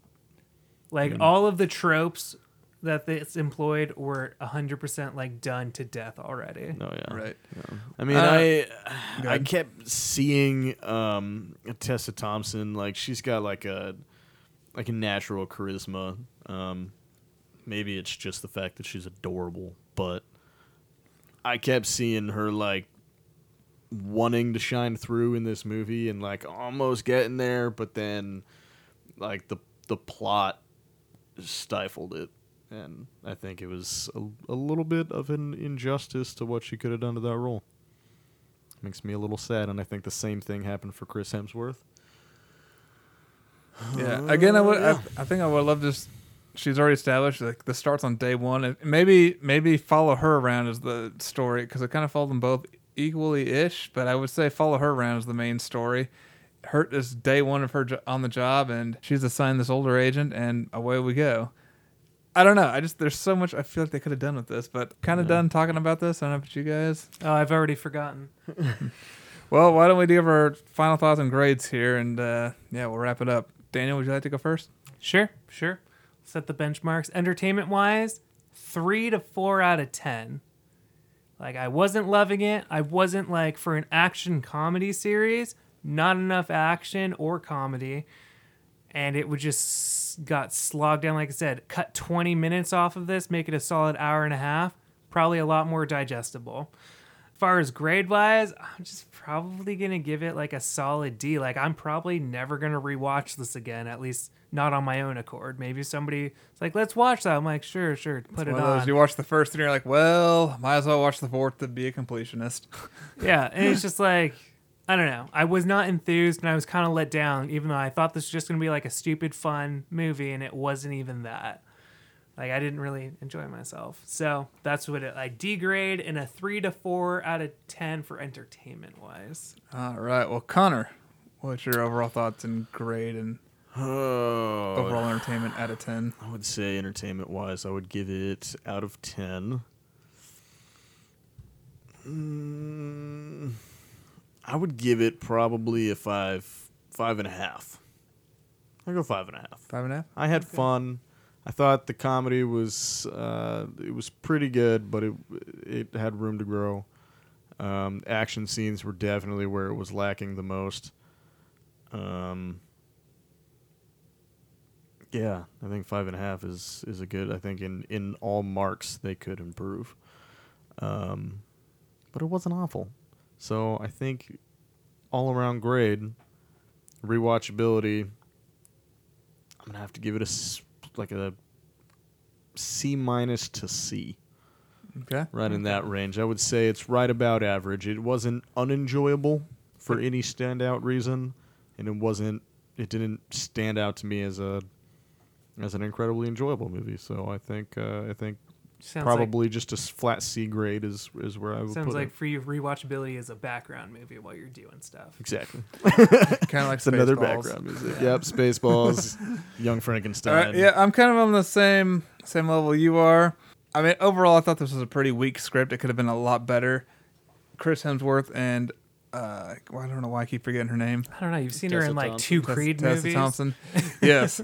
like Mm. all of the tropes that it's employed were hundred percent like done to death already. no, yeah. Right. I mean, Uh, I I kept seeing um, Tessa Thompson like she's got like a like a natural charisma. Um, maybe it's just the fact that she's adorable, but I kept seeing her like wanting to shine through in this movie and like almost getting there, but then like the the plot stifled it. And I think it was a, a little bit of an injustice to what she could have done to that role. Makes me a little sad, and I think the same thing happened for Chris Hemsworth. Yeah. Again, I would. Uh, yeah. I, I think I would love just. She's already established. Like this starts on day one, and maybe maybe follow her around as the story because it kind of follows them both equally ish. But I would say follow her around as the main story. Her is day one of her jo- on the job, and she's assigned this older agent, and away we go. I don't know. I just there's so much I feel like they could have done with this, but kind of done talking about this. I don't know about you guys. Oh, I've already forgotten. Well, why don't we give our final thoughts and grades here, and uh, yeah, we'll wrap it up. Daniel, would you like to go first? Sure, sure. Set the benchmarks. Entertainment wise, three to four out of ten. Like I wasn't loving it. I wasn't like for an action comedy series, not enough action or comedy. And it would just got slogged down, like I said, cut 20 minutes off of this, make it a solid hour and a half, probably a lot more digestible. As far as grade wise, I'm just probably gonna give it like a solid D. Like I'm probably never gonna rewatch this again, at least not on my own accord. Maybe somebody's like, let's watch that. I'm like, sure, sure, put it One of those, on. you watch the first and you're like, well, might as well watch the fourth to be a completionist. Yeah, and it's just like I don't know. I was not enthused, and I was kind of let down, even though I thought this was just gonna be like a stupid, fun movie, and it wasn't even that. Like I didn't really enjoy myself, so that's what it. I degrade in a three to four out of ten for entertainment wise. All right. Well, Connor, what's your overall thoughts and grade and Oh, overall entertainment out of 10? I would say entertainment wise, I would give it out of ten. Mm, I would give it probably a five, five and a half. I go five and a half. Five and a half? I had fun. I thought the comedy was uh, it was pretty good, but it it had room to grow. Um, action scenes were definitely where it was lacking the most. Um, yeah, I think five and a half is is a good. I think in in all marks they could improve, um, but it wasn't awful. So I think all around grade, rewatchability. I'm gonna have to give it a like a C minus to C, Okay. right in that range. I would say it's right about average. It wasn't unenjoyable for any standout reason, and it wasn't. It didn't stand out to me as a as an incredibly enjoyable movie. So I think uh, I think Sounds probably just a flat C grade is is where I like, would sounds put like it. for you rewatchability is a background movie while you're doing stuff. Exactly. Kind of like It's another Spaceballs. background music. Yep, Spaceballs, Young Frankenstein. All right, yeah, I'm kind of on the same same level you are. I mean, overall, I thought this was a pretty weak script. It could have been a lot better. Chris Hemsworth and uh, well, I don't know why I keep forgetting her name. I don't know. You've seen her Tessa in like Thompson. two Tessa- Creed Tessa movies. Thompson. yes,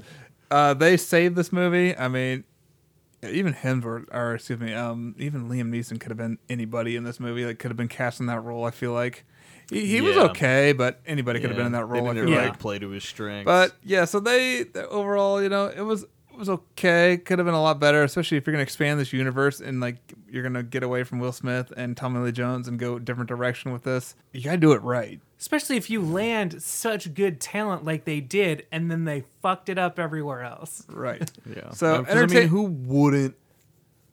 uh, they saved this movie. I mean, even Hemsworth, or excuse me, um, even Liam Neeson could have been anybody in this movie. That could have been cast in that role. I feel like he, he was okay, but anybody could have been in that role. I didn't Yeah. like. like play to his strengths. But yeah, so they, they overall, you know, it was it was okay. Could have been a lot better, especially if you're gonna expand this universe and like you're gonna get away from Will Smith and Tommy Lee Jones and go a different direction with this. You gotta do it right. Especially if you land such good talent like they did, and then they fucked it up everywhere else. Right. yeah. So, 'cause I mean, entertain- who wouldn't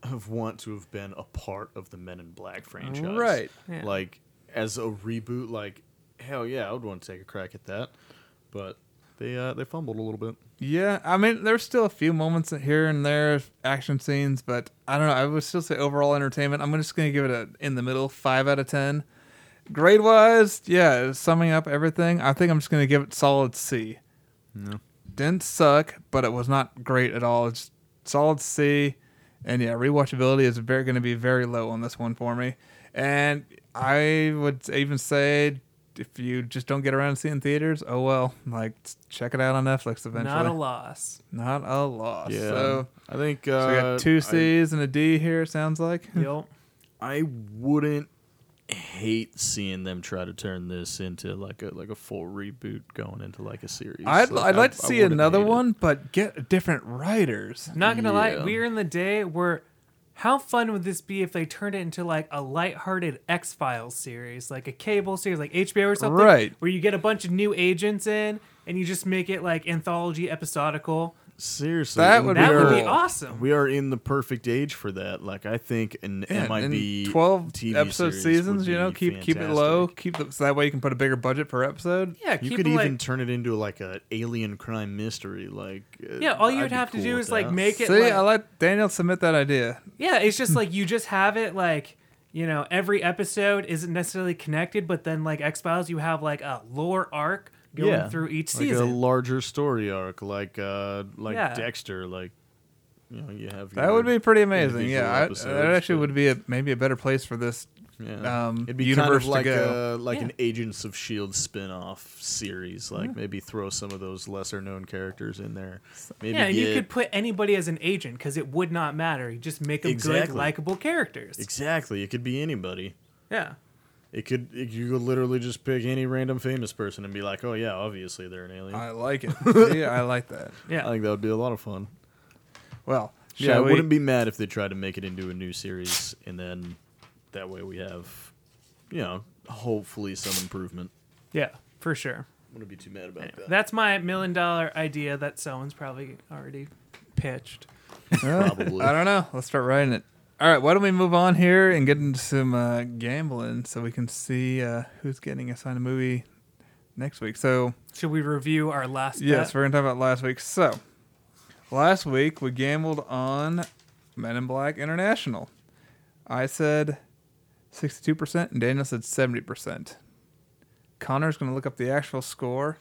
have want to have been a part of the Men in Black franchise? Right. Yeah. Like as a reboot, like hell yeah, I would want to take a crack at that. But they uh, they fumbled a little bit. Yeah, I mean, there's still a few moments here and there, action scenes, but I don't know. I would still say overall entertainment. I'm just gonna give it a in the middle, five out of ten. Grade wise, yeah, summing up everything, I think I'm just gonna give it solid C. No. Didn't suck, but it was not great at all. It's solid C, and yeah, rewatchability is very going to be very low on this one for me. And I would even say if you just don't get around to seeing theaters, oh well, like check it out on Netflix eventually. Not a loss. Not a loss. Yeah. So, I think uh, so we got two I- C's and a D here. It sounds like. Yep. I wouldn't hate seeing them try to turn this into like a like a full reboot going into like a series. I'd, Like, I'd like to see another hate it. one, but get different writers. Not gonna lie, we're in the day where how fun would this be if they turned it into like a lighthearted X Files series, like a cable series, like HBO or something, Right. Where you get a bunch of new agents in and you just make it like anthology episodical. Seriously, That would we That would are- be awesome. We are in the perfect age for that. Like I think an Yeah, MIB and 12 TV episode series seasons, you know, be keep keep it low, fantastic. keep the, so that way you can put a bigger budget per episode. Yeah, You keep could it, even like, turn it into like a alien crime mystery. Like uh, yeah. All you I'd would be have to cool do with is like that. make it. See, like, I let Daniel submit that idea. Yeah, it's just like you just have it like you know every episode isn't necessarily connected, but then like X Files, you have like a lore arc going yeah, through each season. like a larger story arc, like uh, like Yeah. Dexter. Like you know, you have That your would be pretty amazing. individual Yeah, I, that actually but- would be a maybe a better place for this. Yeah. um, It'd be universe kind of like a like Yeah. an Agents of Shield spin-off series. Like maybe throw some of those lesser known characters in there. Maybe yeah, and you could put anybody as an agent because it would not matter. You just make them good, likable characters. exactly. It could be anybody. yeah, It could it, you could literally just pick any random famous person and be like, oh yeah, obviously they're an alien. I like it. See, I like that. yeah. I think that would be a lot of fun. Well, Yeah, I we? wouldn't be mad if they tried to make it into a new series, and then that way we have, you know, hopefully some improvement. yeah, for sure. Wouldn't be too mad about that. That's my million dollar idea that someone's probably already pitched. Well, Probably. I don't know. Let's start writing it. All right, why don't we move on here and get into some uh, gambling so we can see uh, who's getting assigned a movie next week. So, Should we review our last? yes, bet? we're to talk about last week. So, last week we gambled on Men in Black International. I said 62% and Daniel said 70%. Connor's going to look up the actual score.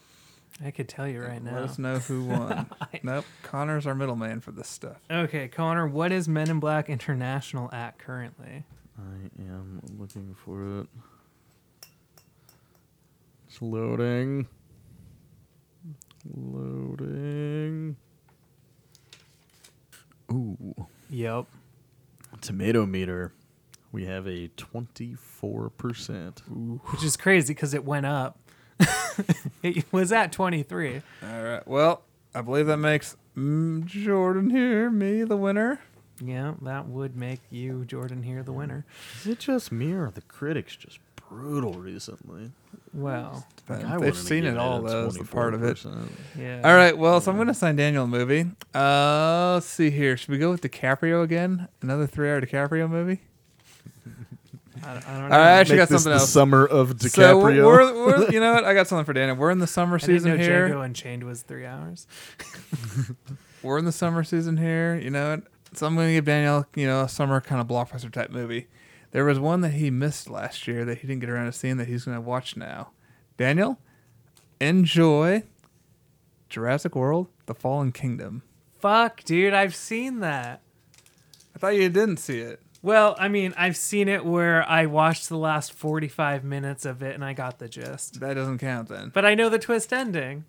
I could tell you right now. Let us know who won. nope, Connor's our middleman for this stuff. Okay, Connor, what is Men in Black International at currently? I am looking for it. It's loading. Loading. Ooh. Yep. Tomato meter. We have a 24%. Which is crazy because it went up. it was at 23. All right. Well, I believe that makes mm, Jordan here me the winner. Yeah, that would make you, Jordan, here the winner. Is it just me or are the critics just brutal recently? Well, I they've seen it all, a though. That's the part of it. yeah. All right. Well, so I'm going to sign Daniel a movie. Uh, let's see here. Should we go with DiCaprio again? Another three-hour DiCaprio movie? I, I don't I actually Make got this something the else. summer of So DiCaprio. we're, we're, you know what? I got something for Daniel. We're in the summer I didn't season know here. Django Unchained was three hours. we're in the summer season here, you know. what? So I'm going to give Daniel, you know, a summer kind of blockbuster type movie. There was one that he missed last year that he didn't get around to seeing that he's going to watch now. Daniel, enjoy Jurassic World: The Fallen Kingdom. Fuck, dude, I've seen that. I thought you didn't see it. Well, I mean, I've seen it where I watched the last 45 minutes of it and I got the gist. That doesn't count then. But I know the twist ending.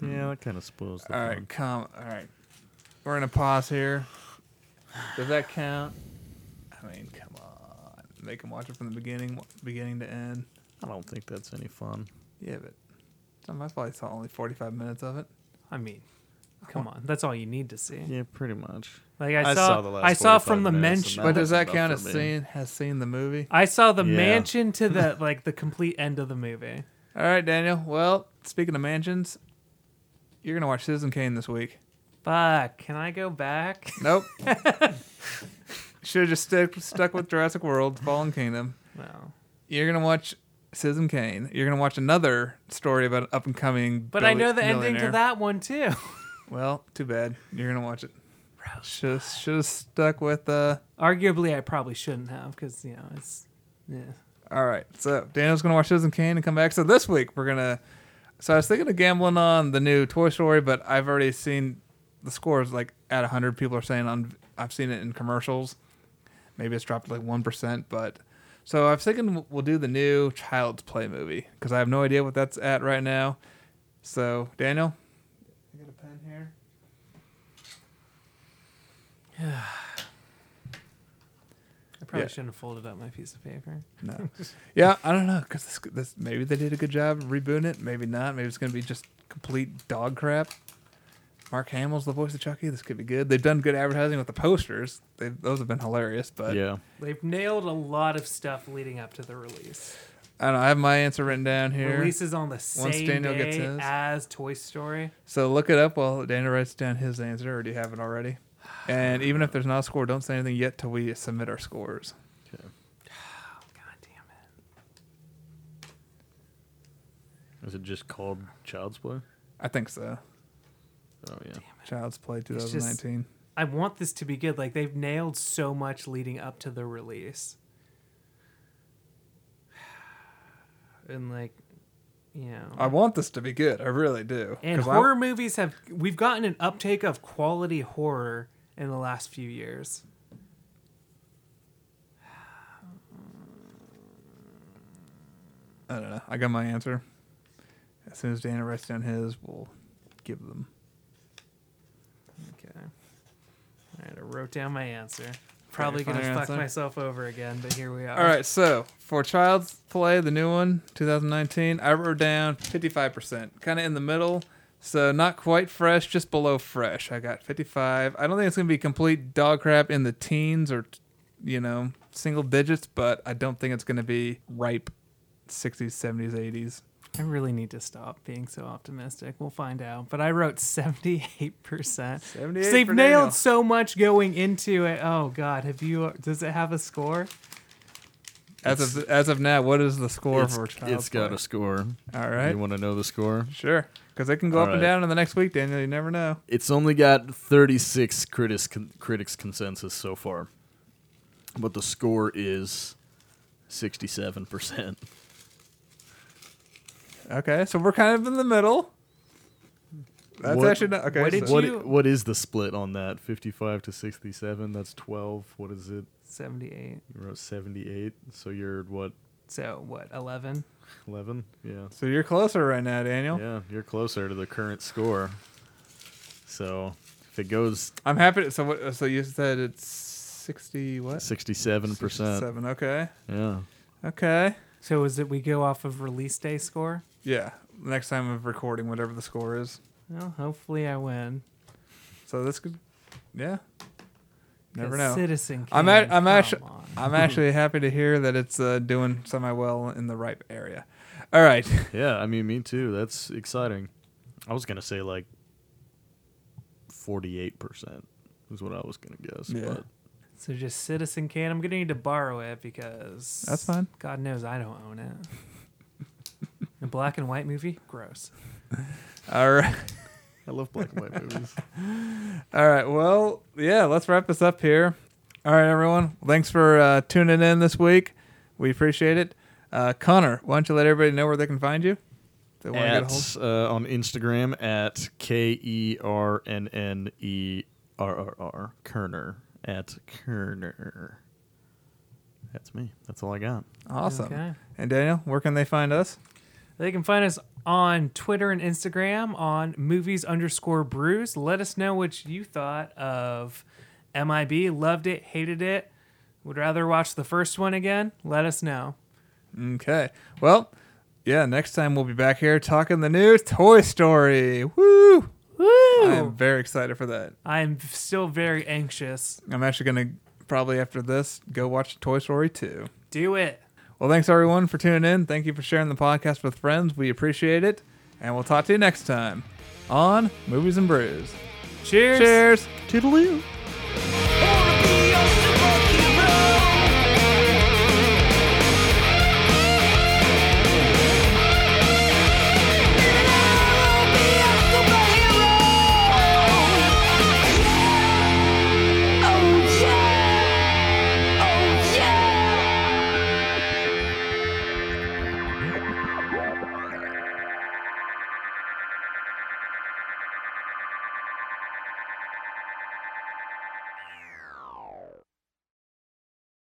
yeah, hmm. that kind of spoils the All fun. come. All right, we're gonna pause here. Does that count? I mean, come on. Make him watch it from the beginning, beginning to end. I don't think that's any fun. Yeah, but it's not my fault. I saw only 45 minutes of it. I mean, come on, that's all you need to see. Yeah, pretty much. Like I I saw, saw the last I saw 45 from the minutes, mention. and But does that enough count for as me. seen has seen the movie? I saw the Yeah. mansion to the like the complete end of the movie. All right, Daniel. Well, speaking of mansions, you're gonna watch Citizen Kane this week. Fuck, can I go back? Nope. Should have just stuck stuck with Jurassic World: Fallen Kingdom. No. You're gonna watch Citizen Kane. You're gonna watch another story about an up and coming. But I know the ending to that one too. Well, too bad. You're gonna watch it. Should should have stuck with. uh Arguably, I probably shouldn't have because you know it's. Yeah. All right. So Daniel's gonna watch Citizen Kane and come back. So this week we're gonna. So I was thinking of gambling on the new Toy Story, but I've already seen the scores like at 100. People are saying on. I've seen it in commercials. Maybe it's dropped like one percent, but. So I was thinking we'll do the new Child's Play movie because I have no idea what that's at right now. So Daniel, you got a pen here? I probably Yeah. shouldn't have folded up my piece of paper. No. yeah, I don't know because this, this maybe they did a good job rebooting it. Maybe not. Maybe it's gonna be just complete dog crap. Mark Hamill's the voice of Chucky. This could be good. They've done good advertising with the posters. They, those have been hilarious. But yeah. They've nailed a lot of stuff leading up to the release. I don't know. I have my answer written down here. Releases on the same Daniel gets day his. as Toy Story. So look it up while Daniel writes down his answer, or do you have it already? And even if there's not a score, don't say anything yet till we submit our scores. Oh, God damn it. Is it just called Child's Play? I think so. Oh yeah. Child's Play just- 2019. I want this to be good. Like they've nailed so much leading up to the release. And like, you know, I want this to be good. I really do. and 'Cause I- horror movies have we've gotten an uptake of quality horror in the last few years. I don't know. I got my answer. As soon as Dana writes down his, we'll give them. Okay. All right, I wrote down my answer. Probably gonna fuck answer? myself over again, but here we are. All right, so for Child's Play, the new one, 2019, I wrote down 55%, kind of in the middle. So not quite fresh, just below fresh. I got 55. I don't think it's gonna be complete dog crap in the teens or, you know, single digits, but I don't think it's gonna be ripe 60s, 70s, 80s. I really need to stop being so optimistic. We'll find out. But I wrote 78%. 78 So they've nailed Daniel. so much going into it. Oh God, have you? Does it have a score? As of as of now, what is the score It's, for Child's it's got Play? a score. All right. You want to know the score? Sure, because they can go All up and right. down in the next week, Daniel. You never know. It's only got 36 critics con- critics consensus so far, but the score is 67 percent. Okay, so we're kind of in the middle. That's What- actually not okay. what did so- What you- what is the split on that? 55 to 67. That's 12. What is it? 78. You wrote 78. So you're what? So what? 11. 11? Yeah. So you're closer right now, Daniel. Yeah, you're closer to the current score. So if it goes I'm happy. To, so what? So you said it's sixty what? sixty-seven percent, Seven. Okay. yeah. Okay. So is it we go off of release day score? Yeah. Next time of recording, whatever the score is. Well, hopefully I win. So this could. Yeah. Never 'Cause know. Citizen. I'm at, I'm come actually on. I'm actually happy to hear that it's uh, doing semi well in the ripe area. All right. Yeah, I mean, me too. That's exciting. I was gonna say like forty-eight percent is what I was gonna guess. Yeah. But So just Citizen Kane. I'm gonna need to borrow it because That's fine. God knows I don't own it. A black and white movie, gross. All right. I love black and white movies. All right. Well, yeah. Let's wrap this up here. All right, everyone. Thanks for uh, tuning in this week. We appreciate it. Uh, Connor, why don't you let everybody know where they can find you? If they want to get a hold. At uh, on Instagram at K E R N N E R R R Kerner at Kerner. That's me. That's all I got. Awesome. Okay. And Daniel, where can they find us? They can find us on Twitter and Instagram on movies underscore brews. Let us know what you thought of MIB. Loved it, hated it. Would rather watch the first one again. Let us know. Okay. Well, yeah. Next time we'll be back here talking the new Toy Story. Woo! Woo! I'm very excited for that. I am still very anxious. I'm actually gonna probably after this go watch Toy Story 2. Do it. Well, thanks everyone for tuning in. Thank you for sharing the podcast with friends. We appreciate it. And we'll talk to you next time on Movies and Brews. Cheers. Cheers. Toodaloo.